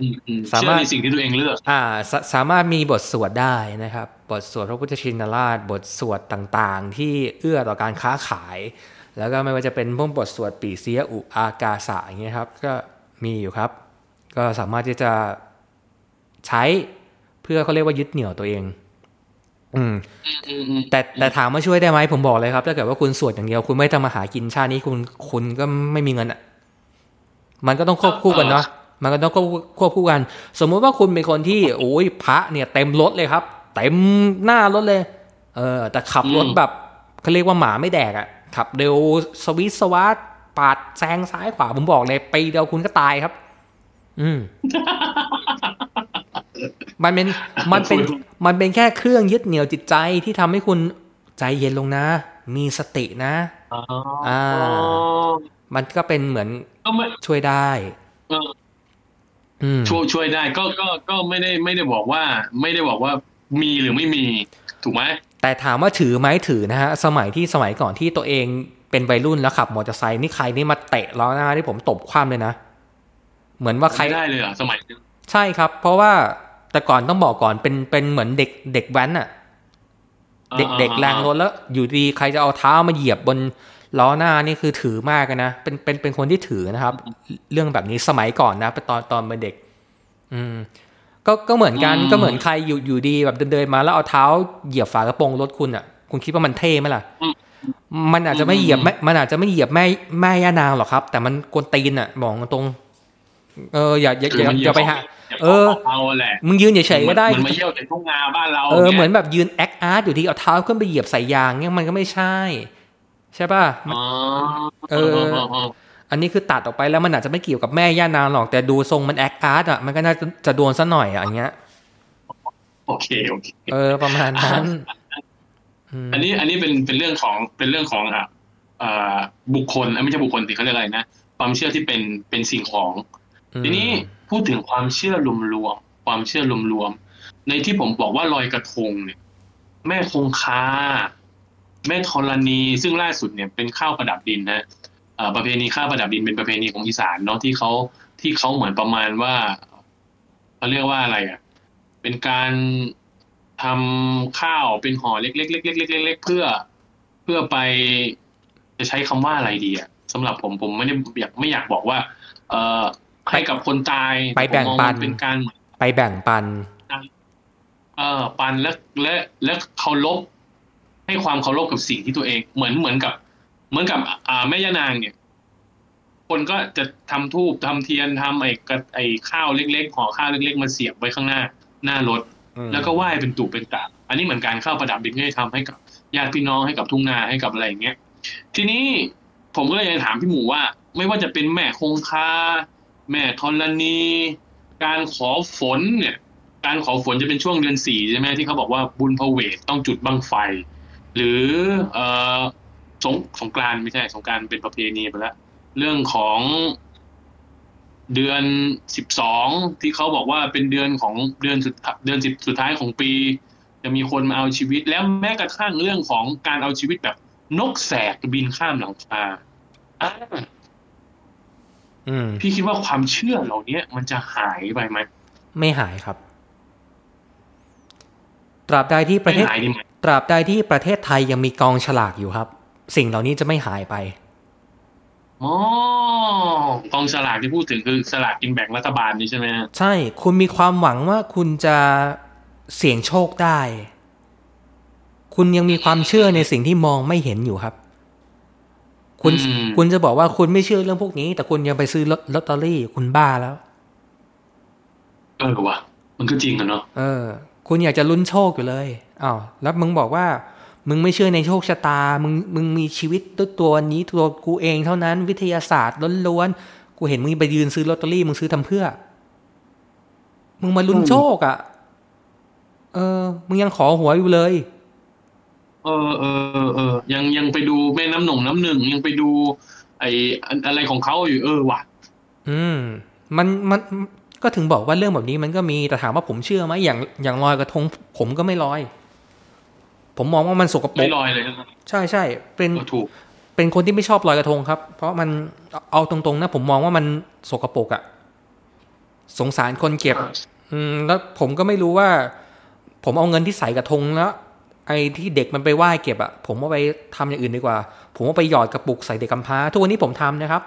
Speaker 2: อืมอืม
Speaker 1: สา
Speaker 2: เชื่
Speaker 1: มาร
Speaker 2: อ
Speaker 1: ถ
Speaker 2: ในสิ่งที่ตัวเองเลือก
Speaker 1: อ่าสสามารถมีบทสวดได้นะครับ บทสวดพระพุทธชินราช บทสวดต่างๆ ที่เอื้อต่อการค้าขาย แล้วก็ไม่ว่าจะเป็นพวกบทสวดปีเสียอุอากาสะอย่างเงี้ยครับก็มีอยู่ครับ ก็สามารถที่จะใช้เพื่อเขาเรียกว่ายึดเหนี่ยวตัวเอง อืม แต่แต่ถามว่าช่วยได้ไหมผมบอกเลยครับ ถ้าเกิดว่าคุณสวดอย่างเดียว คุณไม่ทำมาหากินชาตินี้คุณคุณก็ไม่มีเงินอะ มันก็ต้องควบคู่กันเนาะมันก็ต้องควบควบคู่กัน สมมุติว่าคุณเป็นคนที่โอ้ยพระเนี่ยเต็มรถเลยครับ เต็มหน้ารถเลย เออ แต่ขับรถแบบเขาเรียกว่าหมาไม่แดกอะขับเร็วสวิสสวัสดปาดแซงซ้ายขวาผมบอกเลยปีเดียวคุณก็ตายครับ อืม มันเป็นมันเป็นมันเป็นแค่เครื่องยึดเหนี่ยวจิตใจที่ทำให้คุณใจเย็นลงนะ มีสตินะ
Speaker 2: อ๋อ
Speaker 1: อ่า มันก็เป็นเหมือน
Speaker 2: ก็ไม่
Speaker 1: ช่วยได้
Speaker 2: เออ
Speaker 1: อืม
Speaker 2: ช่วยช่วยได้ก็ก็ก็ไม่ได้ไม่ได้บอกว่า ไม่ได้บอกว่า มีหรือไม่มี ถูกไหม
Speaker 1: แต่ถามว่าถือไหมถือนะฮะ สมัยที่สมัยก่อนที่ตัวเองเป็นวัยรุ่นแล้วขับมอเตอร์ไซค์นี่ใครนี่มาเตะล้อหน้าที่ผมตบคว่ำเลยนะ เหมือนว่าใคร
Speaker 2: ไม่ได้เลยเหรอะสมัยนึง
Speaker 1: ใช่ครับ เพราะว่าแต่ก่อนต้องบอกก่อนเป็นเป็นเหมือนเด็กเด็กแว้นอะเด็กเด็กแรงรถแล้ว อยู่ดีใครจะเอาเท้ามาเหยียบบนล้อหน้านี่คือถือมากเลยนะเป็นเป็นเป็นคนที่ถือนะครับ เรื่องแบบนี้สมัยก่อนนะตอนตอนเป็นเด็ก อืม ก็ก็เหมือนกันก็เหมือนใครอยู่อยู่ดีแบบเดินเดินมาแล้วเอาเท้าเหยียบฝากระโปรงรถคุณอะ คุณคิดว่ามันเท่ไหมล่ะ มันอาจจะไม่เหยียบไม่มันอาจจะไม่เหยียบแม่แม่ย่านางหรอกครับ แต่มันกวนตีนอะบอกตรงๆเอออย่าอย่าอย่าอย่าไปหาเออ
Speaker 2: เอาแหละ
Speaker 1: มึงยืนเฉยๆก็ได้
Speaker 2: มันมาเยี่ยวในทุ่งนาบ้านเรา
Speaker 1: เออ
Speaker 2: นี่ย
Speaker 1: เหมือนแบบยืนแอคอาร์ตอยู่ที่เอาเท้าขึ้นไปเหยียบใส่ยางเนี่ยมันก็ไม่ใช่ ใช่ป่ะ
Speaker 2: อ๋อ
Speaker 1: เออ อันนี้คือตัดออกไปแล้วมันอาจจะไม่เกี่ยวกับแม่ย่านางหรอก แต่ดูทรงมันแอคอาร์ตอะมันก็น่าจะจะโดนซะหน่อยอะอย่างเงี้ย
Speaker 2: โอเคโอเค
Speaker 1: เออประมาณนั้นม
Speaker 2: อันนี้อันนี้เป็นเป็นเรื่องของเป็นเรื่องของอะเอ่อบุคคลเอ้ยไม่ใช่บุคคลสิเขาเรียกอะไรนะความเชื่อที่เป็นเป็นสิ่งของ
Speaker 1: อืม
Speaker 2: ทีนี้พูดถึงความเชื่อรวมๆความเชื่อรวมๆในที่ผมบอกว่าลอยกระทงเนี่ย แม่คงคาแม่ธรณีซึ่งล่าสุดเนี่ยเป็นข้าวประดับดินนะเอ่อ ประเพณีข้าวประดับดินเป็นประเพณีของอีสานเนาะที่เขาที่เขาเหมือนประมาณว่าเขาเรียกว่าอะไรอะ เป็นการทำข้าวเป็นห่อเล็กๆเล็กๆเล็กๆเล็กๆเพื่อเพื่อไปจะใช้คำว่าอะไรดีอะสำหรับผมผมไม่ได้อยากไม่อยากบอกว่า เอ่อให้กับคนตาย
Speaker 1: ไปแบ่ง
Speaker 2: ผมมอ
Speaker 1: ปัน
Speaker 2: มัเป็นการเหมือน
Speaker 1: ไปแบ่งปัน
Speaker 2: เออปันและและและเคารพให้ความเคารพกับสิ่งที่ตัวเอง เหมือนเหมือนกับ เหมือนกับ อ่าแม่ย่านางเนี่ย คนก็จะทำทูบทำเทียนทำไอ้กระไอ้ข้าวเล็กๆห่อข้าวเล็ก ๆ มาเสียบไว้ข้างหน้า หน้ารถ
Speaker 1: อืม
Speaker 2: แล้วก็ไหว้เป็นตุเป็นตะอันนี้เหมือนการเข้าประดับดินที่ทำให้กับญาติพี่น้องให้กับทุ่งนาให้กับอะไรอย่างเงี้ย ทีนี้ผมก็เลยจะถามพี่หมูว่า ไม่ว่าจะเป็นแม่คงคาแม่ธรณีการขอฝนเนี่ย การขอฝนจะเป็นช่วงเดือนสี่ใช่ไหมที่เขาบอกว่าบุญพเวทต้องจุดบังไฟ หรือเอ่อ สงสงกรานต์ไม่ใช่ สงกรานต์เป็นประเพณีไปแล้ว เรื่องของเดือนสิบสองที่เขาบอกว่าเป็นเดือนของเดือนสุดเดือนสิบสุดท้ายของปี จะมีคนมาเอาชีวิต แล้วแม้กระทั่งเรื่องของการเอาชีวิตแบบนกแสกบินข้ามหลังคาอ่า
Speaker 1: อืม
Speaker 2: พี่คิดว่าความเชื่อเหล่านี้มันจะหายไปไหม
Speaker 1: ไม่หายครับ ตราบใดที่ประ
Speaker 2: ไม่
Speaker 1: เทศ
Speaker 2: หายดีไหม
Speaker 1: ตราบใดที่ประเทศไทยยังมีกองฉลากอยู่ครับ สิ่งเหล่านี้จะไม่หายไป
Speaker 2: อ๋อกองสลากที่พูดถึงคือสลากกินแบ่งรัฐบาลนี่ใช่ไหมฮะ
Speaker 1: ใช่ คุณมีความหวังว่าคุณจะเสี่ยงโชคได้ คุณยังมีความเชื่อในสิ่งที่มองไม่เห็นอยู่ครับ คุณ
Speaker 2: อืม
Speaker 1: คุณจะบอกว่าคุณไม่เชื่อเรื่องพวกนี้ แต่คุณยังไปซื้อลอตลอตเตอรี่ คุณบ้าแล้ว
Speaker 2: เออว่ะมันก็จริงอะเนาะ
Speaker 1: เออ คุณอยากจะลุ้นโชคอยู่เลยอ้าวแล้วมึงบอกว่า มึงไม่เชื่อในโชคชะตา มึงมึงมีชีวิตด้วยตัวนี้ตัวกูเองเท่านั้นวิทยาศาสตร์ล้วนๆ กูเห็นมึงไปยืนซื้อลอตเตอรี่ มึงซื้อทำเพื่อ มึงมาลุ้นโชคอะ่ะ เออ มึงยังขอหวยอยู่เลย
Speaker 2: เออเออเออเออยังยังไปดูแม่น้ำหนงน้ำหนึ่งยังไปดู ไอ้อันอะไรของเขาอยู่เออว่ะ
Speaker 1: อืม มันมันก็ถึงบอกว่าเรื่องแบบนี้มันก็มีแต่ถามว่าผมเชื่อไหมอย่างอย่างลอยกระทง ผมก็ไม่ลอย ผมมองว่ามันสกปร
Speaker 2: ไม่
Speaker 1: ก
Speaker 2: ลอยเลยนะครับ
Speaker 1: ใช่ใช่เป็น
Speaker 2: ก็ถูก
Speaker 1: เป็นคนที่ไม่ชอบลอยกระทงครับ เพราะมันเอาตรงๆนะผมมองว่ามันสกปรกอะสงสารคนเก็บ อืมแล้วผมก็ไม่รู้ว่า ผมเอาเงินที่ใส่กระทงแล้วไอ้ที่เด็กมันไปไหว้เก็บอะผมเอาไปทำอย่างอื่นดีกว่า ผมเอาไปหยอดกระปุกใส่เด็กกำพร้าทุกวันนี้ผมทำนะครับ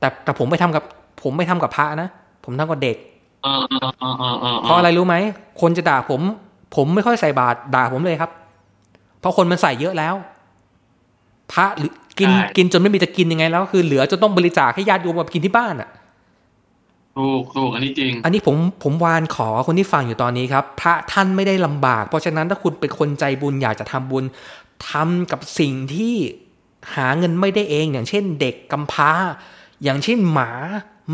Speaker 1: แต่แต่ผมไม่ทำกับ ผมไม่ทำกับพระนะผมทำกับเด็ก
Speaker 2: อ่าอ่าอ่าอ่าอ่า
Speaker 1: เพราะอะไรรู้ไหมคนจะด่าผม ผมไม่ค่อยใส่บาตรด่าผมเลยครับ เพราะคนมันใส่เยอะแล้ว พระหรือกินกินจนไม่มีจะกินยังไงแล้ว คือเหลือจนต้องบริจาคให้ญาติโยมมากินที่บ้านอะ
Speaker 2: ถูกถูกอันนี้จริง
Speaker 1: อันนี้ผมผมวานขอคนที่ฟังอยู่ตอนนี้ครับ พระท่านไม่ได้ลำบาก เพราะฉะนั้นถ้าคุณเป็นคนใจบุญอยากจะทำบุญทำกับสิ่งที่หาเงินไม่ได้เอง อย่างเช่นเด็กกำพร้า อย่างเช่นหมา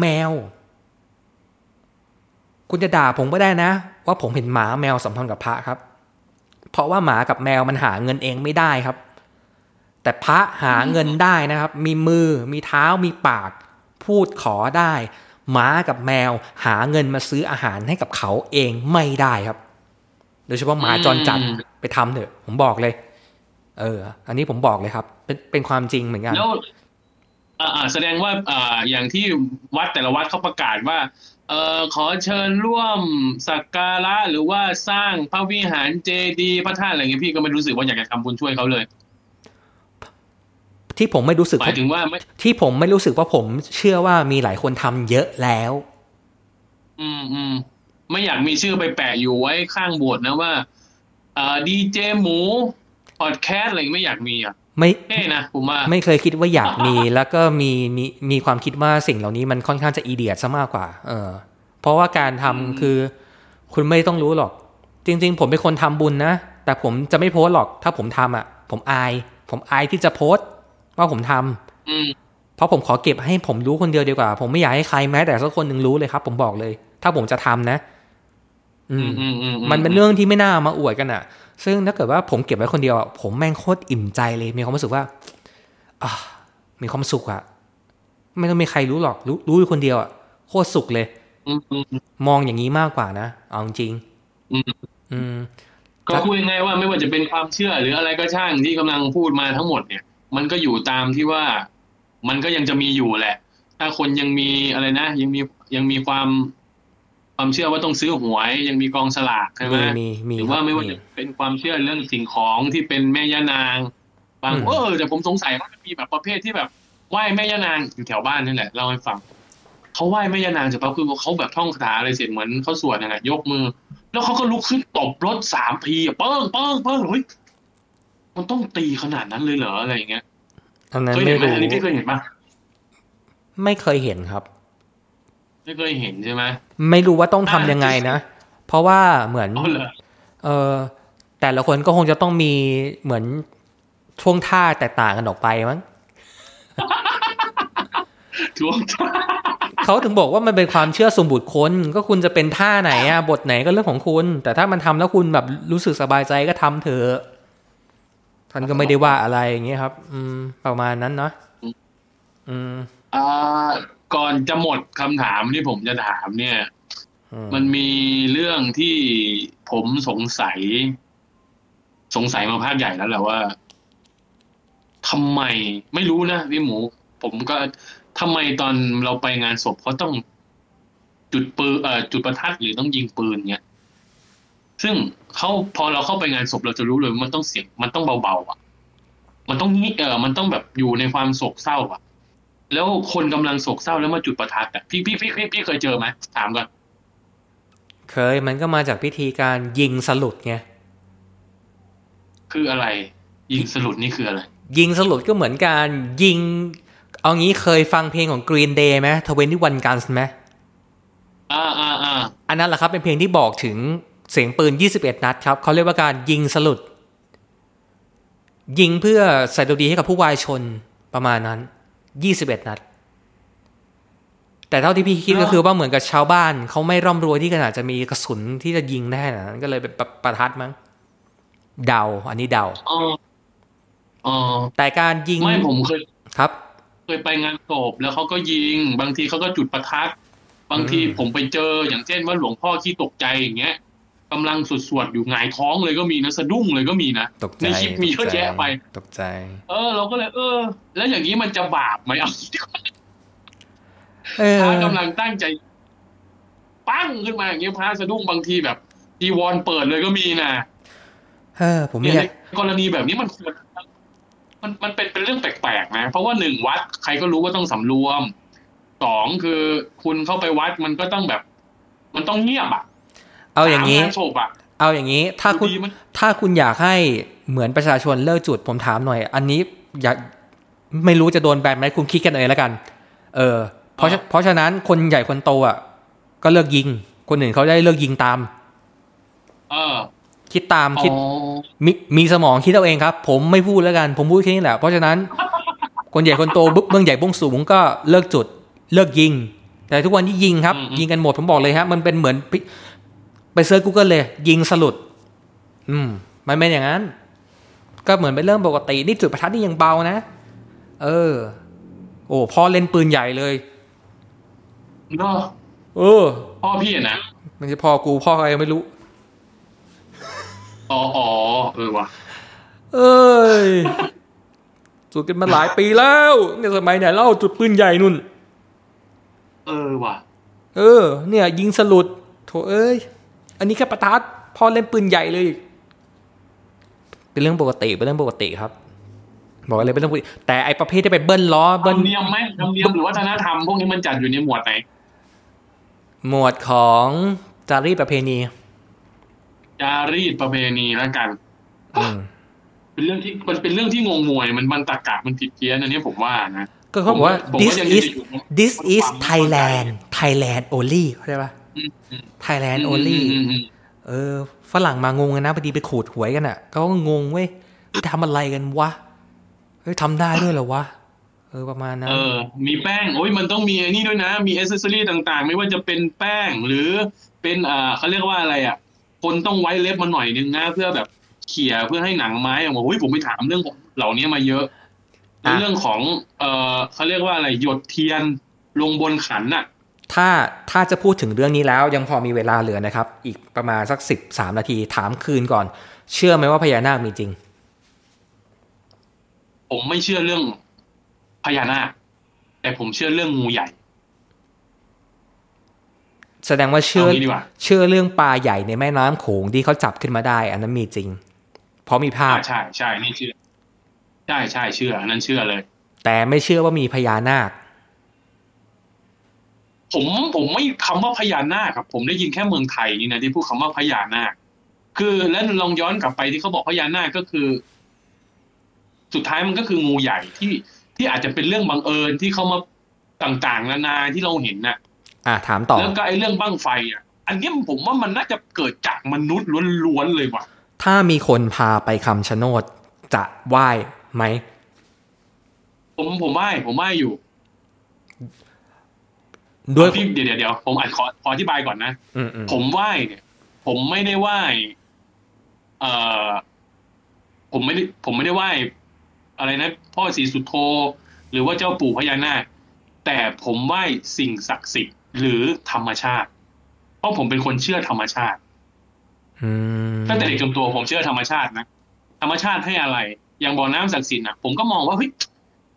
Speaker 1: แมว คุณจะด่าผมก็ได้นะ ว่าผมเห็นหมาแมวสัมพันธ์กับพระครับ เพราะว่าหมากับแมวมันหาเงินเองไม่ได้ครับ แต่พระหาเงินได้นะครับ มีมือ มีเท้า มีปาก พูดขอได้ หมากับแมวหาเงินมาซื้ออาหารให้กับเขาเองไม่ได้ครับ โดยเฉพาะหมาจรจัด
Speaker 2: อืม
Speaker 1: ไปทำเถอะ ผมบอกเลย เออ อันนี้ผมบอกเลยครับ เป็นเป็นความจริงเหมือนกัน
Speaker 2: แล้วอ่าอ่าแสดงว่าอ่าอย่างที่วัดแต่ละวัดเขาประกาศว่า เอ่อขอเชิญร่วมสักการะหรือว่าสร้างพระวิหารเจดีย์พระธาตุอะไรเงี้ยพี่ก็ไม่รู้สึกว่าอยากจะทำบุญช่วยเขาเลย
Speaker 1: ที่ผมไม่รู้สึก
Speaker 2: หมายถึงว่าไม่
Speaker 1: ที่ผมไม่รู้สึกว่าผมเชื่อว่ามีหลายคนทำเยอะแล้ว
Speaker 2: อืมอืมไม่อยากมีชื่อไปแปะอยู่ไว้ข้างโบสถ์นะว่าอ่าดีเจหมูพอดแคสต์อะไรไม่อยากมีอะ
Speaker 1: ไม่
Speaker 2: เท่นะผมว่า
Speaker 1: ไม่เคยคิดว่าอยากมี แล้วก็มีมีมีความคิดว่าสิ่งเหล่านี้มันค่อนข้างจะอีเดียดซะมากกว่า เออ เพราะว่าการทำ
Speaker 2: อืม
Speaker 1: คือ คุณไม่ต้องรู้หรอก จริง ๆ ผมเป็นคนทำบุญนะ แต่ผมจะไม่โพสต์หรอก ถ้าผมทำอะ ผมอาย ผมอายที่จะโพสต์ว่าผมทำ
Speaker 2: อืม
Speaker 1: เพราะผมขอเก็บให้ผมรู้คนเดียวดีกว่า ผมไม่อยากให้ใครแม้แต่สักคนหนึ่งรู้เลยครับ ผมบอกเลย ถ้าผมจะทำนะอื
Speaker 2: อื
Speaker 1: ม
Speaker 2: มอืมอืม
Speaker 1: มันเป็นเรื่องที่ไม่น่ามาอวดกันอะ ซึ่งถ้าเกิดว่าผมเก็บไว้คนเดียวอะผมแม่งโคตรอิ่มใจเลย มีความรู้สึกว่าอ่ามีความสุขอะไม่ต้องมีใครรู้หรอกรู้รู้อยู่คนเดียวอะโคตรสุขเลย
Speaker 2: อืมอืม
Speaker 1: มองอย่างนี้มากกว่านะเอาจริง
Speaker 2: อืม
Speaker 1: ๆอืม
Speaker 2: ก็พูดง่ายๆว่าไม่ว่าจะเป็นความเชื่อหรืออะไรก็ช่างที่กำลังพูดมาทั้งหมดเนี่ย มันก็อยู่ตามที่ว่ามันก็ยังจะมีอยู่แหละ ถ้าคนยังมีอะไรนะยังมียังมีความ ความเชื่อว่าต้องซื้อหวยยังมีกองสลากใช่ไหม
Speaker 1: มีมีมี
Speaker 2: หรือว่าไม่ว่า
Speaker 1: มี
Speaker 2: จะเป็นความเชื่อเรื่องสิ่งของที่เป็นแม่ย่านาง บาง
Speaker 1: อืม
Speaker 2: เออแต่ผมสงสัยว่ามันมีแบบประเภทที่แบบไหว้แม่ย่านางอยู่แถวบ้านนี่แหละเล่าให้ฟังเขาไหว้แม่ย่านางเสร็จปั๊บคือเขาแบบท่องคาถาอะไรเสร็จเหมือนเขาสวดนั่นแหละยกมือ แล้วเขาก็ลุกขึ้นตบรถสามทีอะเปิ้งเปิ้งเปิ้งเฮ้ยมันต้องตีขนาดนั้นเลยเหรออะไรอย่างเงี้ย
Speaker 1: อันนั้น
Speaker 2: เคย
Speaker 1: ไม่
Speaker 2: เห็นไหม
Speaker 1: รู้
Speaker 2: อันนี้พี่เคยเห็นปะ
Speaker 1: ไม่เคยเห็นครับ
Speaker 2: ไม่เคยเห็นใช่ไหม
Speaker 1: ไม่รู้ว่าต้องทำ
Speaker 2: อ่า
Speaker 1: ยังไงนะ เพราะว่าเหมือน
Speaker 2: อ๋อเหรอ
Speaker 1: เออแต่ละคนก็คงจะต้องมีเหมือนช่วงท่าแตกต่างกันออกไปมั้ง
Speaker 2: ทวงท่า
Speaker 1: เขาถึงบอกว่ามันเป็นความเชื่อสมบุตรคนก็คุณจะเป็นท่าไหนอะบทไหนก็เรื่องของคุณ แต่ถ้ามันทำแล้วคุณแบบรู้สึกสบายใจก็ทำเถอะท่านก็ไม่ได้ว่าอะไรอย่างเงี้ยครับ อืม ประมาณนั้นเนาะอืม
Speaker 2: อ่า ก่อนจะหมดคำถามที่ผมจะถามเนี่ย
Speaker 1: อืม
Speaker 2: มันมีเรื่องที่ผมสงสัย สงสัยมาภาคใหญ่แล้วแหละว่าทำไมไม่รู้นะพี่หมู ผมก็ทำไมตอนเราไปงานศพเขาต้องจุดปืนเอ่อจุดประทัดหรือต้องยิงปืนเงี้ยซึ่งเขาพอเราเข้าไปงานศพเราจะรู้เลยว่ามันต้องเสียงมันต้องเบาๆอะ มันต้องงี้เออมันต้องแบบอยู่ในความโศกเศร้าอะ แล้วคนกำลังโศกเศร้าแล้วมาจุดประทัดอะพี่พี่พี่พี่พี่เคยเจอไหมถามก่อน
Speaker 1: เคยมันก็มาจากพิธีการยิงสลุดไง
Speaker 2: คืออะไร ยิงสลุดนี่คืออะไร
Speaker 1: ยิงสลุดก็เหมือนการยิง เอางี้เคยฟังเพลงของ Green Day ไหมทเวนที่วันกันไหม
Speaker 2: อ่าอ่าอ่า
Speaker 1: อันนั้นแหละครับเป็นเพลงที่บอกถึงเสียงปืน 21 นัดครับเขาเรียกว่าการยิงสลุดยิงเพื่อใส่ตัวดีให้กับผู้วายชนประมาณนั้น 21นัด แต่เท่าที่พี่คิดก็คือว่าเหมือนกับชาวบ้านเขาไม่ร่ำรวยที่ขนาดจะมีกระสุนที่จะยิงได้ขนาดนั้นก็เลยเป็นประประทัดมั้งเดา อันนี้เดา
Speaker 2: อ๋ออ๋อ
Speaker 1: แต่การยิง
Speaker 2: ไม่ผมเคย
Speaker 1: ครับ
Speaker 2: เคยไปงานศพแล้วเขาก็ยิง บางทีเขาก็จุดประทัดบางที
Speaker 1: อืม
Speaker 2: ผมไปเจออย่างเช่นว่าหลวงพ่อขี้ตกใจอย่างเงี้ย กำลังสวดสวดๆอยู่หงายท้องเลยก็มีนะสะดุ้งเลยก็มีนะ
Speaker 1: ตกใจ
Speaker 2: ในคลิปมีเยอะแยะไป
Speaker 1: ตกใจ
Speaker 2: เออ เราก็เลย เออ แล้วอย่างนี้มันจะบาปไหมเอา
Speaker 1: เออ
Speaker 2: พระกำลังตั้งใจ ปั้งขึ้นมาอย่างเงี้ยพระสะดุ้งบางทีแบบจีวรเปิดเลยก็มีนะ
Speaker 1: เออ ผมไม่
Speaker 2: เนี่ย
Speaker 1: อยาก
Speaker 2: ในกรณีแบบนี้มันควรมันมันเป็นเป็นเรื่องแปลกๆนะ เพราะว่าหนึ่งวัดใครก็รู้ว่าต้องสำรวมสองคือคุณเข้าไปวัดมันก็ต้องแบบ มันต้องเงียบอะ
Speaker 1: เอาอย่างนี้
Speaker 2: นี้ศพอะ
Speaker 1: เอาอย่างนี้ถ้าคุณ
Speaker 2: ดูดีมัน
Speaker 1: ถ้าคุณอยากให้เหมือนประชาชนเลิกจุดผมถามหน่อย อันนี้อยากไม่รู้จะโดนแบนไหมคุณคิดกันเองแล้วกัน เออ เพราะฉะเพราะฉะนั้นคนใหญ่คนโตอะก็เลิกยิง คนอื่นเขาได้เลิกยิงตาม
Speaker 2: เออ
Speaker 1: คิดตาม
Speaker 2: อ๋
Speaker 1: คิด
Speaker 2: อ
Speaker 1: มีมีสมองคิดเอาเองครับ ผมไม่พูดแล้วกัน ผมพูดแค่นี้แหละ เพราะฉะนั้น คนใหญ่คนโตบึเบื้องใหญ่เบื้องสูงก็เลิกจุด เลิกยิง แต่ทุกวันที่ยิงครับ ยิงกันหมดผมบอกเลยฮะมันเป็นเหมือนพิ ไป search Google เลย ยิงสลุด อืม มันเป็นอย่างนั้น ก็เหมือนเป็นเรื่องปกติ นี่จุดประทัดนี่ยังเบานะ เออ โอ้พ่อเล่นปืนใหญ่เลย
Speaker 2: เนาะ
Speaker 1: เออ
Speaker 2: พ่อพี่อะนะ
Speaker 1: ไม่ใช่พ่อกูพ่อใครไม่รู้
Speaker 2: อ๋ออ๋อเออว่ะ
Speaker 1: เอ้ยจุดกันมาหลายปีแล้วเนี่ยสมัยไหนเล่าจุดปืนใหญ่นุ่น
Speaker 2: เออว่ะ
Speaker 1: เออ เนี่ย ยิงสลุดโถเอ้ย อันนี้แค่ประทัดพ่อเล่นปืนใหญ่เลย เป็นเรื่องปกติเป็นเรื่องปกติครับ บอกเลยเป็นเรื่องปกติแต่ไอประเภทที่ไปเบิ้ลล้อ
Speaker 2: ธร
Speaker 1: เบิ้ล
Speaker 2: รมเนียมไหมธรรมเนียมหรือวัฒนธรรมพวกนี้มันจัดอยู่ในหมวดไหน
Speaker 1: หมวดของจารีตประเพณี
Speaker 2: จารีตประเพณีแล้วกัน
Speaker 1: อืม
Speaker 2: เป็นเรื่องที่มันเป็นเรื่องที่งงงวยมันมันตะกะมันผิดเพี้ยนอันนี้ผมว่านะ
Speaker 1: ก็เขาบอกว่า
Speaker 2: ผม
Speaker 1: this
Speaker 2: ยัง
Speaker 1: is
Speaker 2: จะอยู่บน
Speaker 1: this
Speaker 2: บน
Speaker 1: is
Speaker 2: ความ
Speaker 1: Thailand Thailand only เข้าใจปะ
Speaker 2: อืมอืม
Speaker 1: Thailand
Speaker 2: อืม
Speaker 1: only
Speaker 2: อืมอืม
Speaker 1: เออ ฝรั่งมางงกันนะพอดีไปขูดหวยกันอะเขาก็งงเว้ยเฮ้ยทำอะไรกันวะเฮ้ยทำได้ด้วยเหรอวะเออประมาณนั้น
Speaker 2: เออ มีแป้งโอ้ยมันต้องมีไอ้นี่ด้วยนะ มีอ c เซสซอรี่ต่างๆ ไม่ว่าจะเป็นแป้งหรือเป็นอ่าเขาเรียกว่าอะไรอะ คนต้องไว้เล็บมาหน่อยนึงนะเพื่อแบบเขี่ยเพื่อให้หนังไม้ออกมาโอ้ยผมไปถามเรื่องเหล่านี้มาเยอะ
Speaker 1: อะ
Speaker 2: เรื่องของเอ่อเขาเรียกว่าอะไรหยดเทียนลงบนขันน่ะ
Speaker 1: ถ้าถ้าจะพูดถึงเรื่องนี้แล้วยังพอมีเวลาเหลือนะครับ อีกประมาณสักสิบสามนาทีถามคืนก่อน เชื่อไหมว่าพญานาคมีจริง
Speaker 2: ผมไม่เชื่อเรื่องพญานาคแต่ผมเชื่อเรื่องงูใหญ่
Speaker 1: แสดงว่าเชื่อ
Speaker 2: เอางี้ดีกว่า
Speaker 1: เชื่อเรื่องปลาใหญ่ในแม่น้ำโขงที่เขาจับขึ้นมาได้ อันนั้นมีจริง เพราะมีภาพ
Speaker 2: อ่าใช่ใช่นี่เชื่อใช่ใช่เชื่ออันนั้นเชื่อเลย
Speaker 1: แต่ไม่เชื่อว่ามีพญานาค
Speaker 2: ผมผมไม่คำว่าพญานาคครับ ผมได้ยินแค่เมืองไทยนี่นะที่พูดคำว่าพญานาค คือแล้วลองย้อนกลับไปที่เขาบอกพญานาคก็คือ สุดท้ายมันก็คืองูใหญ่ที่ที่อาจจะเป็นเรื่องบังเอิญที่เขามาต่างๆ นานาที่เราเห็นน่ะ
Speaker 1: อะถามต่อ
Speaker 2: แล้วก็ไอ้เรื่องบั้งไฟอะ อันเนี้ยผมว่ามันน่าจะเกิดจากมนุษย์ล้วนๆเลยว่ะ
Speaker 1: ถ้ามีคนพาไปคำชะโนดจะไหว้ไหม
Speaker 2: ผมผมไหว้ผมไหว้อยู่
Speaker 1: ด้วย
Speaker 2: พี่เดี๋ยวเดี๋ยวเดี๋ยวผมอ่านขอขออธิบายก่อนนะ
Speaker 1: อืมอืม
Speaker 2: ผมไหว้เนี่ย ผมไม่ได้ไหว้เอ่อผมไม่ได้ผมไม่ได้ไหว้อะไรนะ พ่อศรีสุโธหรือว่าเจ้าปู่พญานาคแต่ผมไหว้สิ่งศักดิ์สิทธิ์หรือธรรมชาติ เพราะผมเป็นคนเชื่อธรรมชาติ
Speaker 1: อืม
Speaker 2: ตั้งแต่เด็กจนโตผมเชื่อธรรมชาตินะธรรมชาติให้อะไร อย่างบ่อน้ำศักดิ์สิทธิ์นะผมก็มองว่าเฮ้ย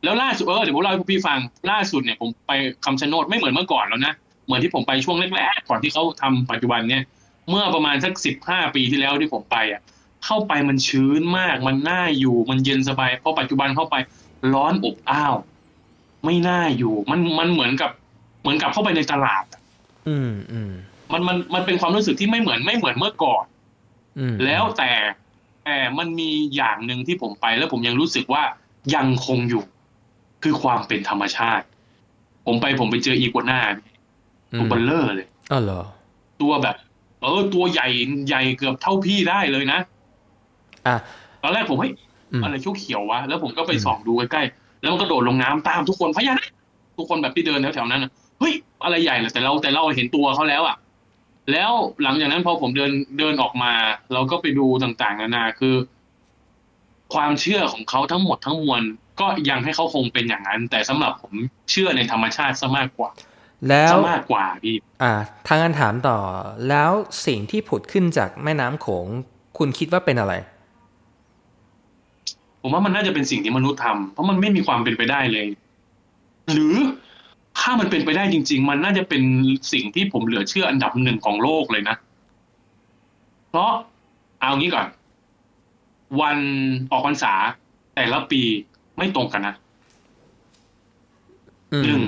Speaker 2: แล้วล่าสุดเออเดี๋ยวผมเล่าให้พี่ฟังล่าสุดเนี่ยผมไปคำชะโนดไม่เหมือนเมื่อก่อนแล้วนะเหมือนที่ผมไปช่วงแรกๆก่อนที่เขาทำปัจจุบันเนี่ย เมื่อประมาณสักสิบห้าปีที่แล้วที่ผมไปอะเข้าไปมันชื้นมาก มันน่าอยู่มันเย็นสบายพอปัจจุบันเข้าไปร้อนอบอ้าว ไม่น่าอยู่ มันมันเหมือนกับ เหมือนกับเข้าไปในตลาดอะ
Speaker 1: อืมอืม
Speaker 2: มันมันมันเป็นความรู้สึกที่ไม่เหมือนไม่เหมือนเมื่อก่อน
Speaker 1: อืม
Speaker 2: แล้วแต่แต่มันมีอย่างหนึ่งที่ผมไปแล้วผมยังรู้สึกว่ายังคงอยู่ คือความเป็นธรรมชาติ ผมไปผมไปเจออีกัวน่า
Speaker 1: อื
Speaker 2: ตัว
Speaker 1: ม
Speaker 2: เบลเลอร์เลย
Speaker 1: อ๋อเหรอ
Speaker 2: ตัวแบบ เออ ตัวใหญ่ใหญ่เกือบเท่าพี่ได้เลยนะ
Speaker 1: อะ
Speaker 2: ตอนแรกผมเฮ้ย
Speaker 1: อืม
Speaker 2: อะไรเขียวเขียวๆวะแล้วผมก็ไป
Speaker 1: อืม
Speaker 2: ส่องดูใกล้ๆแล้วมันก็โดดลงน้ำตามทุกคนพญานาคทุกคนแบบที่เดินแถวๆนั้นน่ะเฮ้ยอะไรใหญ่เลยแต่เราแต่เราเห็นตัวเขาแล้วอะแล้วหลังจากนั้นพอผมเดินเดินออกมา เราก็ไปดูต่างๆนานาคือ ความเชื่อของเขาทั้งหมดทั้งมวล ก็ยังให้เขาคงเป็นอย่างนั้น แต่สำหรับผมเชื่อในธรรมชาติซะมากกว่า
Speaker 1: แล้ว
Speaker 2: ซะมากกว่าพี่
Speaker 1: อ่าทางการถามต่อ แล้วสิ่งที่ผุดขึ้นจากแม่น้ำโขง คุณคิดว่าเป็นอะไร
Speaker 2: ผมว่ามันน่าจะเป็นสิ่งที่มนุษย์ทำเพราะมันไม่มีความเป็นไปได้เลย หรือถ้ามันเป็นไปได้จริง ๆ มันน่าจะเป็นสิ่งที่ผมเหลือเชื่ออันดับหนึ่งของโลกเลยนะ เพราะเอางี้ก่อน วันออกพรรษาแต่ละปี ไม่ตรงกันนะ
Speaker 1: อื
Speaker 2: หนึ่
Speaker 1: ม
Speaker 2: ง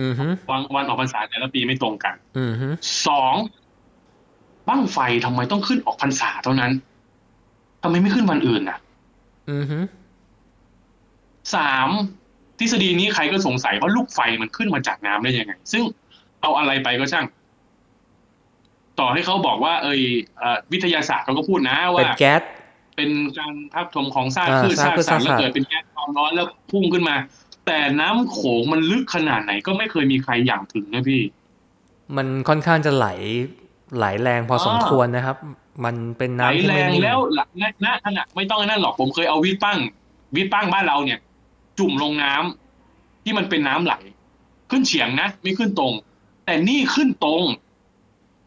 Speaker 1: อืมฮึ
Speaker 2: วันวันออกพรรษาแต่ละปีไม่ตรงกัน
Speaker 1: อืมฮึ
Speaker 2: สองบั้งไฟทำไมต้องขึ้นออกพรรษาเท่านั้นทำไมไม่ขึ้นวันอื่นน่ะ
Speaker 1: อืมฮึ
Speaker 2: สามทฤษฎีนี้ใครก็สงสัยว่าลูกไฟมันขึ้นมาจากน้ำได้ยังไง ซึ่งเอาอะไรไปก็ช่าง ต่อให้เขาบอกว่า เอยเอ่อวิทยาศาสตร์เขาก็พูดนะ
Speaker 1: เป็น
Speaker 2: ว่า
Speaker 1: แก๊ส
Speaker 2: เป็นการทับถมของซาก
Speaker 1: อ่า
Speaker 2: พืช
Speaker 1: ซาก
Speaker 2: ซาก
Speaker 1: พืช
Speaker 2: สัตว์
Speaker 1: ซากสัตว์
Speaker 2: แล้วเกิดเป็นแก๊สความร้อนแล้วพุ่งขึ้นมา แต่น้ำโขงมันลึกขนาดไหนก็ไม่เคยมีใครอย่างถึงนะพี่
Speaker 1: มันค่อนข้างจะไหลไหลแรงพอสม
Speaker 2: อ่า
Speaker 1: ควรนะครับ มันเป็น
Speaker 2: ไหล
Speaker 1: น้ำที่
Speaker 2: แร
Speaker 1: ไม่
Speaker 2: ง
Speaker 1: นิ่ง
Speaker 2: แล้วหลักณณขณะไม่ต้องนั่นหรอกผมเคยเอาวิดปั้งวิดปั้งบ้านเราเนี่ย จุ่มลงน้ำที่มันเป็นน้ำไหล ขึ้นเฉียงนะ ไม่ขึ้นตรง แต่นี่ขึ้นตรง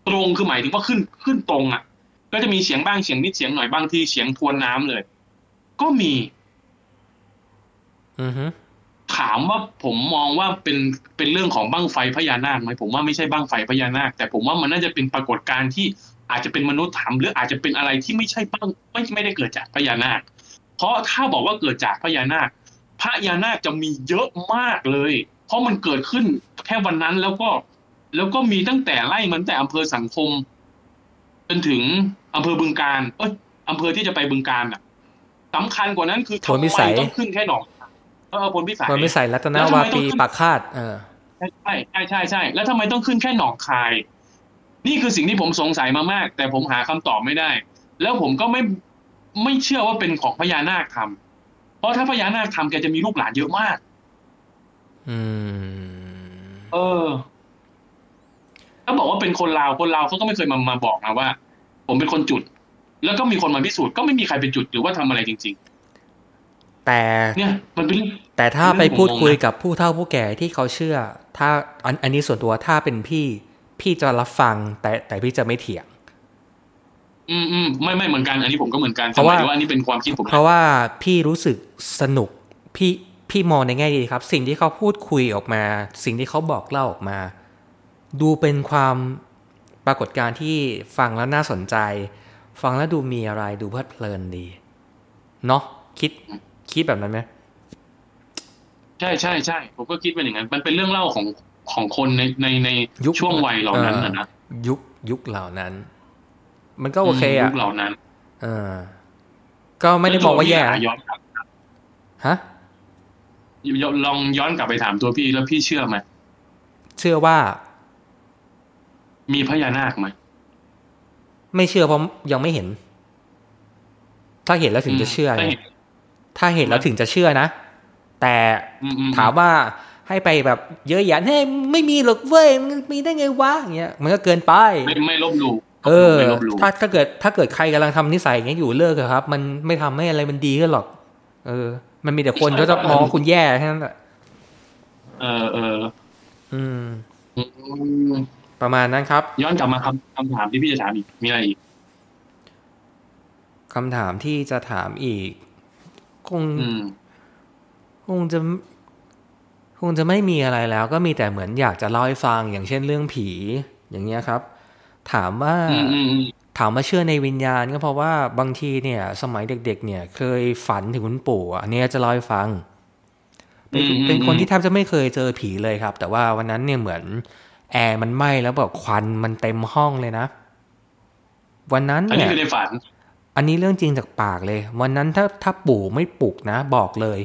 Speaker 2: ตรงคือหมายถึงว่าขึ้นขึ้นตรงอะ ก็จะมีเฉียงบ้างเฉียงนิดเฉียงหน่อยบางทีเฉียงทวนน้ำเลย ก็มี
Speaker 1: อือฮึ
Speaker 2: ถามว่าผมมองว่าเป็นเป็นเรื่องของบั้งไฟพญานาคไหมผมว่าไม่ใช่บั้งไฟพญานาค แต่ผมว่ามันน่าจะเป็นปรากฏการณ์ที่อาจจะเป็นมนุษย์ทำหรืออาจจะเป็นอะไรที่ไม่ใช่บั้งไม่ไม่ได้เกิดจากพญานาค เพราะถ้าบอกว่าเกิดจากพญานาคพญานาคจะมีเยอะมากเลย เพราะมันเกิดขึ้นแค่วันนั้นแล้วก็ แล้วก็มีตั้งแต่ไล่มันแต่อำเภอสังคมจ นถึงอำเภอบึงการเอ้ยอำเภอที่จะไปบึงการอะสำคัญกว่านั้นคือทำ
Speaker 1: ผลพิ
Speaker 2: ไม
Speaker 1: สัย
Speaker 2: ต้องขึ้นแค่หนองเออผลพิสัย
Speaker 1: มันไม่ใส่รัตน
Speaker 2: แล้วทำ
Speaker 1: วา
Speaker 2: ไมต้
Speaker 1: ปี
Speaker 2: องขึ้น
Speaker 1: ปากคาดเออ
Speaker 2: ใช่ใช่ใช่ใช่ใช่แล้วทำไมต้องขึ้นแค่หนองคาย นี่คือสิ่งที่ผมสงสัยมามาก แต่ผมหาคำตอบไม่ได้ แล้วผมก็ไม่ไม่เชื่อว่าเป็นของพญานาคทำเพราะถ้าพญานาคทำแกจะมีลูกหลานเยอะมาก
Speaker 1: อืม
Speaker 2: เออถ้าบอกว่าเป็นคนลาวคนลาวเขาก็ไม่เคยมามาบอกนะว่า ผมเป็นคนจุด แล้วก็มีคนมาพิสูจน์ก็ไม่มีใครไปจุดหรือว่าทำอะไรจริง
Speaker 1: แต่
Speaker 2: ๆเนี่ยมันเป็นเรื่อง
Speaker 1: แต่ถ้า
Speaker 2: เรื่อง
Speaker 1: ไปพูด
Speaker 2: ผมงงนะ
Speaker 1: คุยกับผู้เฒ่าผู้แก่ที่เขาเชื่อ ถ้าอันอันนี้ส่วนตัวถ้าเป็นพี่ พี่จะรับฟัง แต่แต่พี่จะไม่เถียง
Speaker 2: อืมอืมไม่ไม่เหมือนกัน อันนี้ผมก็เหมือนกัน
Speaker 1: เพราะว่า
Speaker 2: แต่หมยถึงว่าอันนี้เป็นความคิดผม
Speaker 1: เพราะว่าพี่รู้สึกสนุกพี่พี่มองในแง่ดีครับ สิ่งที่เขาพูดคุยออกมา สิ่งที่เขาบอกเล่าออกมา ดูเป็นความ ปรากฏการณ์ที่ฟังแล้วน่าสนใจ ฟังแล้วดูมีอะไรดูเพลิดเพลินดี เนาะคิดคิดแบบนั้นไหม
Speaker 2: ใช่ใช่ใช่ผมก็คิดเป็นอย่างนั้น มันเป็นเรื่องเล่าของของคนในในใน
Speaker 1: ยุค
Speaker 2: ช่วงวัยเหล่านั้นนะนะ
Speaker 1: ยุคยุคเหล่านั้น มันก็โอเค
Speaker 2: ยุ
Speaker 1: อะ
Speaker 2: คเหล่านั้น
Speaker 1: เออ ก็ไม่ได้มองว่าแย่
Speaker 2: ล้วตัวพี่
Speaker 1: นะ
Speaker 2: ย้อนกลับ
Speaker 1: ฮะ
Speaker 2: ลองย้อนกลับไปถามตัวพี่แล้วพี่เชื่อไหม
Speaker 1: เชื่อว่า
Speaker 2: มีพญานาคไหม
Speaker 1: ไม่เชื่อเพราะยังไม่เห็น ถ้าเห็นแล้วถึงจะเชื่อ
Speaker 2: ถ้า
Speaker 1: ไง
Speaker 2: เห็น
Speaker 1: ถ้าเห็นแล้วถึงจะเชื่อนะ แต่
Speaker 2: อืมอื
Speaker 1: ถามว่าให้ไปแบบเยอะแยะให้ยไม่มีหรอกเว้ยมันมีได้ไงวะอย่างเงี้ยมันก็เกินไป
Speaker 2: ไม่ไม่ลบหลู่
Speaker 1: เออ
Speaker 2: ไม่ลบหลู่
Speaker 1: ถ้าถ้าเกิดถ้าเกิดใครกำลังทำนิสัยอย่างเงี้ยอยู่เลิกเถอะครับ มันไม่ทำให้อะไรมันดีขึ้นหรอก เออ มันมีแต่คนก็จะมองว่าคุณแย่แค่นั้นแหละ
Speaker 2: เออเออ
Speaker 1: อืม
Speaker 2: อืม
Speaker 1: ประมาณนั้นครับ
Speaker 2: ย้อนกลับมาคำคำถามที่พี่จะถามอีกมีอะไรอีก
Speaker 1: คำถามที่จะถามอีก คง
Speaker 2: อืม
Speaker 1: คงจะ คงจะไม่มีอะไรแล้ว ก็มีแต่เหมือนอยากจะเล่าให้ฟัง อย่างเช่นเรื่องผี อย่างเงี้ยครับ ถามว่า
Speaker 2: อืมอืมอืม
Speaker 1: ถามว่าเชื่อในวิญญาณก็เพราะว่าบางทีเนี่ย สมัยเด็ก ๆ เนี่ย เคยฝันถึงคุณปู่อะอันเนี้ยจะเล่าให้ฟังเป็น
Speaker 2: อืมอืม
Speaker 1: เป็นคน
Speaker 2: อืม
Speaker 1: ที่แทบจะไม่เคยเจอผีเลยครับ แต่ว่าวันนั้นเนี่ยเหมือน แอร์มันไหม้แล้วแบบควันมันเต็มห้องเลยนะ วันนั้น
Speaker 2: อัน
Speaker 1: เนี่
Speaker 2: นี้
Speaker 1: ย
Speaker 2: คือในฝัน
Speaker 1: อันนี้เรื่องจริงจากปากเลย วันนั้นถ้าถ้าปู่ไม่ปลุกนะ บอกเลย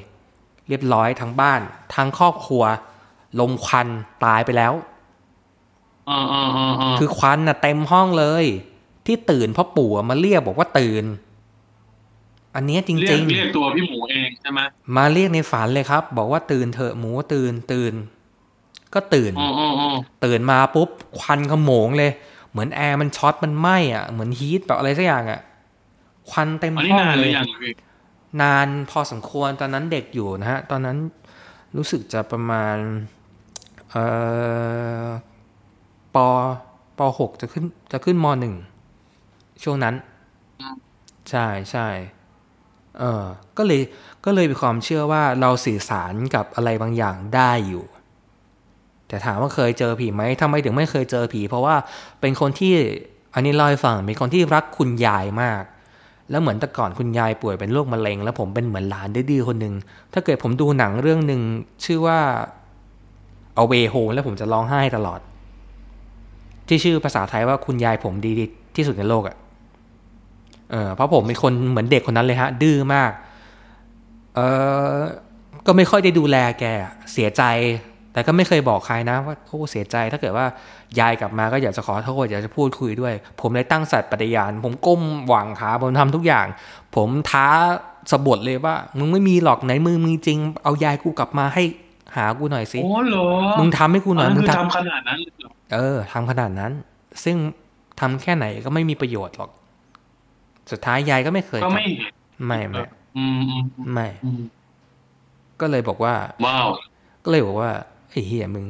Speaker 1: เรียบร้อยทั้งบ้านทั้งครอบครัว ลมควันตายไปแล้ว
Speaker 2: อ่าอ่าอ่าอ่า
Speaker 1: คือควันน่ะเต็มห้องเลย ที่ตื่นเพราะปู่อะมาเรียกบอกว่าตื่น อันเนี้ยจ
Speaker 2: เรีย
Speaker 1: ริ
Speaker 2: ก
Speaker 1: ง
Speaker 2: เรียกตัวพี่หมูเองใช่ไหม
Speaker 1: ๆมาเรียกในฝันเลยครับ บอกว่าตื่นเถอะหมูตื่นตื่น ก็ตื่น
Speaker 2: อ๋ออ๋ออ๋อ
Speaker 1: ตื่นมาปุ๊บควันขโมงเลย เหมือนแอร์มันช็อตมันไหม้อะเหมือนฮีทแบบอะไรสักอย่างอะควันเต็ม
Speaker 2: อันนี้
Speaker 1: ห้อง
Speaker 2: นานห
Speaker 1: เล
Speaker 2: รื
Speaker 1: ย
Speaker 2: อยังพี่
Speaker 1: นานพอสมควรตอนนั้นเด็กอยู่นะฮะ ตอนนั้นรู้สึกจะประมาณเอ่อปปหกจะขึ้นจะขึ้นมหนึ่งช่วงนั้น ใช่ใช่เออก็เลยก็เลยมีความเชื่อว่าเราสื่อสารกับอะไรบางอย่างได้อยู่ แต่ถามว่าเคยเจอผีไหมทำไมถึงไม่เคยเจอผี เพราะว่าเป็นคนที่อันนี้เล่าให้ฟังเป็นคนที่รักคุณยายมาก แล้วเหมือนแต่ก่อนคุณยายป่วยเป็นโรคมะเร็ง แล้วผมเป็นเหมือนหลานดื้อคนหนึ่งถ้าเกิดผมดูหนังเรื่องหนึ่งชื่อว่า Away Home แล้วผมจะร้องไห้ตลอด ที่ชื่อภาษาไทยว่าคุณยายผมดีที่สุดในโลกอะ่ะเออเพราะผมเป็นคนเหมือนเด็กคนนั้นเลยฮะ ดื้อมาก เออก็ไม่ค่อยได้ดูแลแก เสียใจ แต่ก็ไม่เคยบอกใครนะว่าโอ้เสียใจถ้าเกิดว่ายายกลับมาก็อยากจะขอโทษอยากจะพูดคุยด้วย ผมเลยตั้งสัตย์ปฏิญาณ ผมก้มหวังขาผมทำทุกอย่าง ผมท้าสะบดเลยว่า มึงไม่มีหรอกไหนมือมึงจริง เอายายกูกลับมาให้หากูหน่อยสิ
Speaker 2: โอ้เหรอ
Speaker 1: มึงทำให้กูหน่อย
Speaker 2: อัน
Speaker 1: มึ
Speaker 2: คื
Speaker 1: ง
Speaker 2: อ
Speaker 1: ทำ
Speaker 2: ทำขนาดนั้นเลยเหรอ
Speaker 1: เออทำขนาดนั้น ซึ่งทำแค่ไหนก็ไม่มีประโยชน์หรอก สุดท้ายยายก็ไม่เคย
Speaker 2: ก็
Speaker 1: กลับ
Speaker 2: ไม่เห็น
Speaker 1: ไม่ไม่
Speaker 2: อืมอืม
Speaker 1: ไม่
Speaker 2: อืม
Speaker 1: ก็เลยบอกว่า
Speaker 2: ว้าว
Speaker 1: ก็เลยบอกว่า ไอ้เฮียมึง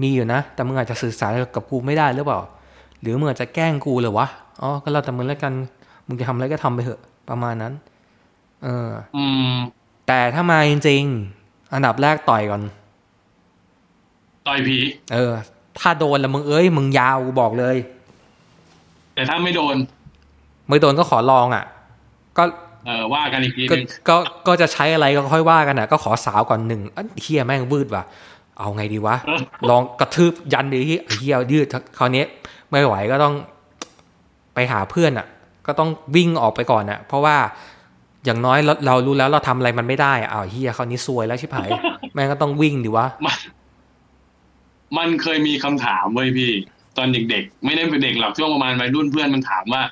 Speaker 1: มีอยู่นะ แต่มึงอาจจะสื่อสารกับกูไม่ได้หรือเปล่า หรือมึงอาจจะแกล้งกูเลยวะอ๋อก็แล้วแต่มึงแล้วกันมึงจะทำอะไรก็ทำไปเถอะประมาณนั้น เออ
Speaker 2: อืม
Speaker 1: แต่ถ้ามาจริงๆอันดับแรกต่อยก่อน
Speaker 2: ต่อยผี
Speaker 1: เออ ถ้าโดนแล้วมึงเอ้ยมึงยาวกูบอกเลย
Speaker 2: แต่ถ้าไม่โดน
Speaker 1: ไม่โดนก็ขอลองอะ ก็
Speaker 2: เออว่ากันอีกทีห
Speaker 1: ก็
Speaker 2: นึง
Speaker 1: ก็ก็จะใช้อะไรก็ค่อยว่ากันอะ ก็ขอสาวก่อนหนึ่งอันเฮียแม่งวืดว่ะ เอาไงดีวะ ลองกระทืบยันดีที่เฮียยืดคราวนี้ไม่ไหวก็ต้องไปหาเพื่อนอะ ก็ต้องวิ่งออกไปก่อนอะ เพราะว่าอย่างน้อยเราเรารู้แล้วเราทำอะไรมันไม่ได้อะอ้าวเฮียคราวนี้ซวยแล้วชิบหายแม่งก็ต้องวิ่งดิวะ
Speaker 2: มันมันเคยมีคำถามเว้ยพี่ ตอนเด็กๆ ไม่ได้เป็นเด็กหรอกช่วงประมาณวัยรุ่นเพื่อนมันถามว่า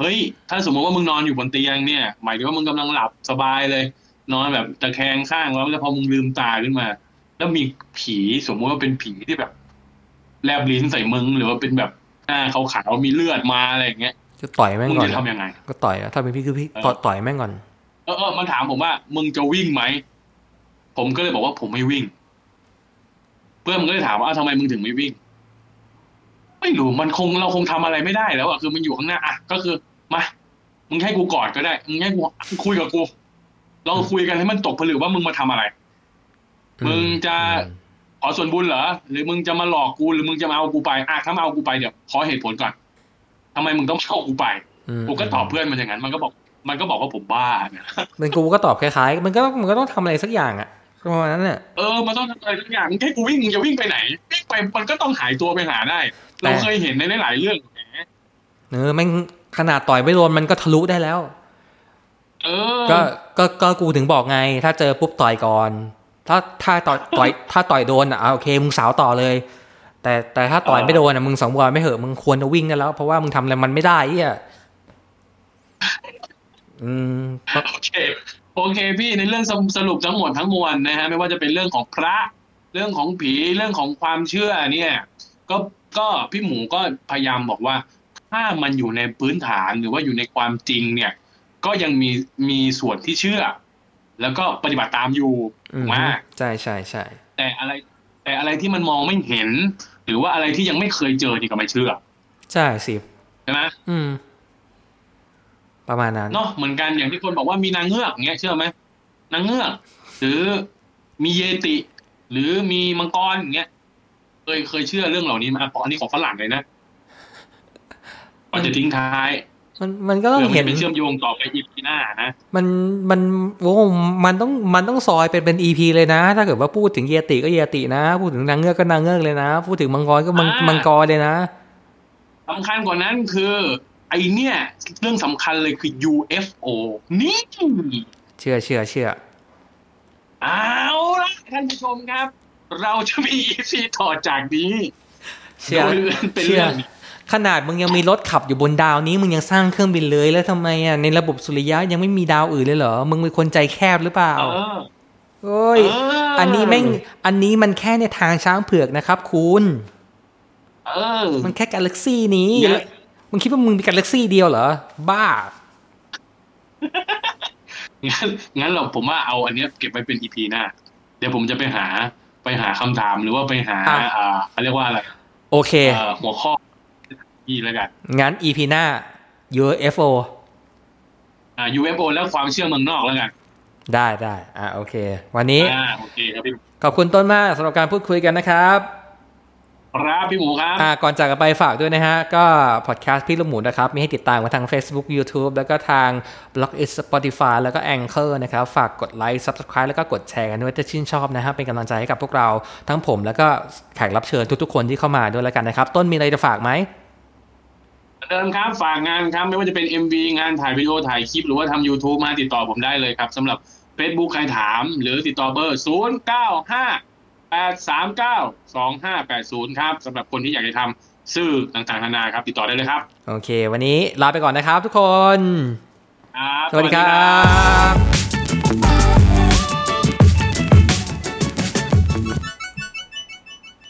Speaker 2: เฮ้ย ถ้าสมมติว่ามึงนอนอยู่บนเตียงเนี่ย หมายถึงว่ามึงกำลังหลับสบายเลย นอนแบบตะแคงข้างแล้วแล้วพอมึงลืมตาขึ้นมา แล้วมีผีสมมติว่าเป็นผีที่แบบ แลบลิ้นใส่มึงหรือว่าเป็นแบบหน้าขาวๆมีเลือดมาอะไรอย่างเงี้ย
Speaker 1: จะต่อยแม่ง
Speaker 2: มึง
Speaker 1: ก่อน
Speaker 2: จะ
Speaker 1: นะ
Speaker 2: ทำยังไง
Speaker 1: ก็ต่อยนะถ้าเป็นพี่คือพี่
Speaker 2: เออ
Speaker 1: ต่อยต่อยแม่งก่อน
Speaker 2: เออเออมันถามผมว่า มึงจะวิ่งไหมผมก็เลยบอกว่าผมไม่วิ่ง เพื่อนมันก็เลยถามว่าอ้าวทำไมมึงถึงไม่วิ่ง ไม่รู้มันคงเราคงทำอะไรไม่ได้แล้วอะคือมันอยู่ข้างหน้าอะก็คือมามึงให้กูกอดก็ได้มึงให้กูคุยกับกูเราคุยกันให้มันตกผลึกว่ามึงมาทำอะไร มึงจะขอส่วนบุญเหรอหรือมึงจะมาหลอกกูหรือมึงจะมาเอากูไปอะถ้ามาเอากูไปเดี๋ยวขอเหตุผลก่อนทำไมมึงต้องเอากูไป
Speaker 1: ม
Speaker 2: กูก็ตอบเพื่อนมันอย่างนั้น มันก็บอก มันก็บอกว่าผมบ้าเนี่ย
Speaker 1: เป็นกูก็ตอบคล้ายๆ มันก็มันก็ต้องทำอะไรสักอย่างอะประมาณนั้นเนี่ย
Speaker 2: เออมันต้องทำอะไรทุกอย่างมึงแค่กูวิ่งมึงจะวิ่งไปไหนวิ่งไปมันก็ต้องหายตัวไปหาได้ เราเคยเห็นในหลายๆเรื่องแหม
Speaker 1: เออแม่งขนาดต่อยไม่โดนมันก็ทะลุได้แล้ว
Speaker 2: เออ
Speaker 1: ก็ก็ก็กูถึงบอกไง ถ้าเจอปุ๊บต่อยก่อน ถ้าถ้าต่อยต่อยถ้าต่อยโดนอะอะโอเคมึงสาวต่อเลย แต่แต่ถ้าต่อยไม่โดนอะมึงสองวันไม่เหอะมึงควรจะวิ่งได้แล้ว เพราะว่ามึงทำอะไรมันไม่ได้เหียอืมก็
Speaker 2: โอเคโอเคพี่ในเรื่องสรุปสรุปทั้งหมดทั้งมวลนะฮะไม่ว่าจะเป็นเรื่องของพระ เรื่องของผีเรื่องของความเชื่อเนี่ย ก็ ก็พี่หมูก็พยายามบอกว่าถ้ามันอยู่ในพื้นฐานหรือว่าอยู่ในความจริงเนี่ย ก็ยังมีมีส่วนที่เชื่อ แล้วก็ปฏิบัติตามอยู่
Speaker 1: อื
Speaker 2: ถู
Speaker 1: ม
Speaker 2: กไหม
Speaker 1: ใช่ใช่ใช่
Speaker 2: แต่อะไร แต่อะไรที่มันมองไม่เห็น หรือว่าอะไรที่ยังไม่เคยเจอนี่ก็ไม่เชื่อ
Speaker 1: ใช่สิ
Speaker 2: ใช่ไหม
Speaker 1: อืม ประมาณนั้น
Speaker 2: เนาะเหมือนกันอย่างที่คนบอกว่ามีนางเงือกเงี้ยเชื่อไหมนางเงือก หรือมีเยติ หรือมีมังกรอย่างเงี้ย เคยเคยเชื่อเรื่องเหล่านี้มาอันนี้ของฝรั่งเลยนะก่อนจะทิ้งท้าย
Speaker 1: มันมันก็ต้อง
Speaker 2: เพื่อมัน
Speaker 1: เห็
Speaker 2: จะ
Speaker 1: น
Speaker 2: ไปเชื่อมโยงต่อไปอีพีหน้านะ
Speaker 1: มันมันโอ้มันต้องมันต้องซอยเป็นเป็นอีพีเลยนะ ถ้าเกิดว่าพูดถึงเยติก็เยตินะ พูดถึงนางเงือกก็นางเงือกเลยนะ พูดถึงมังกรก็มัง
Speaker 2: อ่ามั
Speaker 1: มังกรเลยนะ
Speaker 2: สำคัญกว่านั้นคือ ไอเนี่ย เรื่องสำคัญเลยคือ UFO นี่
Speaker 1: เชื่อเชื่อเชื่อ
Speaker 2: เอาละท่านผู้ชมครับ เราจะมีอีพีต่อจากนี้
Speaker 1: เชื่อ
Speaker 2: โดยเป็น
Speaker 1: เชื่
Speaker 2: เรื่
Speaker 1: อ
Speaker 2: อง
Speaker 1: ขนาดมึงยังมีรถขับอยู่บนดาวนี้มึงยังสร้างเครื่องบินเลยแล้วทำไมอะในระบบสุริยะยังไม่มีดาวอื่นเลยเหรอมึงเป็นคนใจแคบหรือเปล่า
Speaker 2: เออ
Speaker 1: โอ้ย
Speaker 2: เอออั
Speaker 1: อันนี้แม่งอันนี้มันแค่ในทางช้างเผือกนะครับคุณ
Speaker 2: เออ
Speaker 1: มันแค่กาแล็กซี่นี้
Speaker 2: เนี่ย
Speaker 1: แล้วมึงคิดว่ามึงมีกาแล็กซี่เดียวเหรอ บ้า
Speaker 2: งั้นงั้นเราผมว่าเอาอันเนี้ยเก็บไว้เป็นอีพีหน้า เดี๋ยวผมจะไปหา ไปหาคำถามหรือว่าไปหา
Speaker 1: อะ
Speaker 2: อ่าเขาเรียกว่าอะไร
Speaker 1: โอเค
Speaker 2: เอ่อหัวข้อพี่แล้วกัน
Speaker 1: งั้น EP หน้า UFO
Speaker 2: อ่า UFO แล้วความเชื่อเมืองนอกแล้วกัน
Speaker 1: ได้ได้อะโอเค วันนี้
Speaker 2: อ่าโอเคครับพี่
Speaker 1: ขอบคุณต้นมากสำหรับการพูดคุยกันนะครับ
Speaker 2: ครับพี่หมูครับ
Speaker 1: อ่าก่อนจากกันไปฝากด้วยนะฮะ ก็พอดแคสต์พี่ลูกหมูนะครับ มีให้ติดตามกันทาง Facebook YouTube แล้วก็ทาง b l o g i t Spotify แล้วก็ Anchor นะครับ ฝากกดไลค์ Subscribe แล้วก็กดแชร์กันด้วยถ้าชื่นชอบนะฮะ เป็นกำลังใจให้กับพวกเราทั้งผม แล้วก็แขกรับเชิญทุกๆคนที่เข้ามาด้วยแล้วกันนะครับ ต้นมีอะไรจะฝากไหม
Speaker 2: เหมือนเดิมครับฝากงานครับไม่ว่าจะเป็น MV งานถ่ายวิดีโอถ่ายคลิปหรือว่าทำ YouTube มาติดต่อผมได้เลยครับสำหรับ Facebook ใครถาม หรือติดต่อเบอร์ 0 9 5 8 3 9 2 5 8 0 ครับสำหรับคนที่อยากจะทำสื่อต่างๆนานาครับ ติดต่อได้เลยครับ
Speaker 1: โอเค วันนี้ลาไปก่อนนะครับทุกคน
Speaker 2: ครับ
Speaker 1: สวัสดีครับ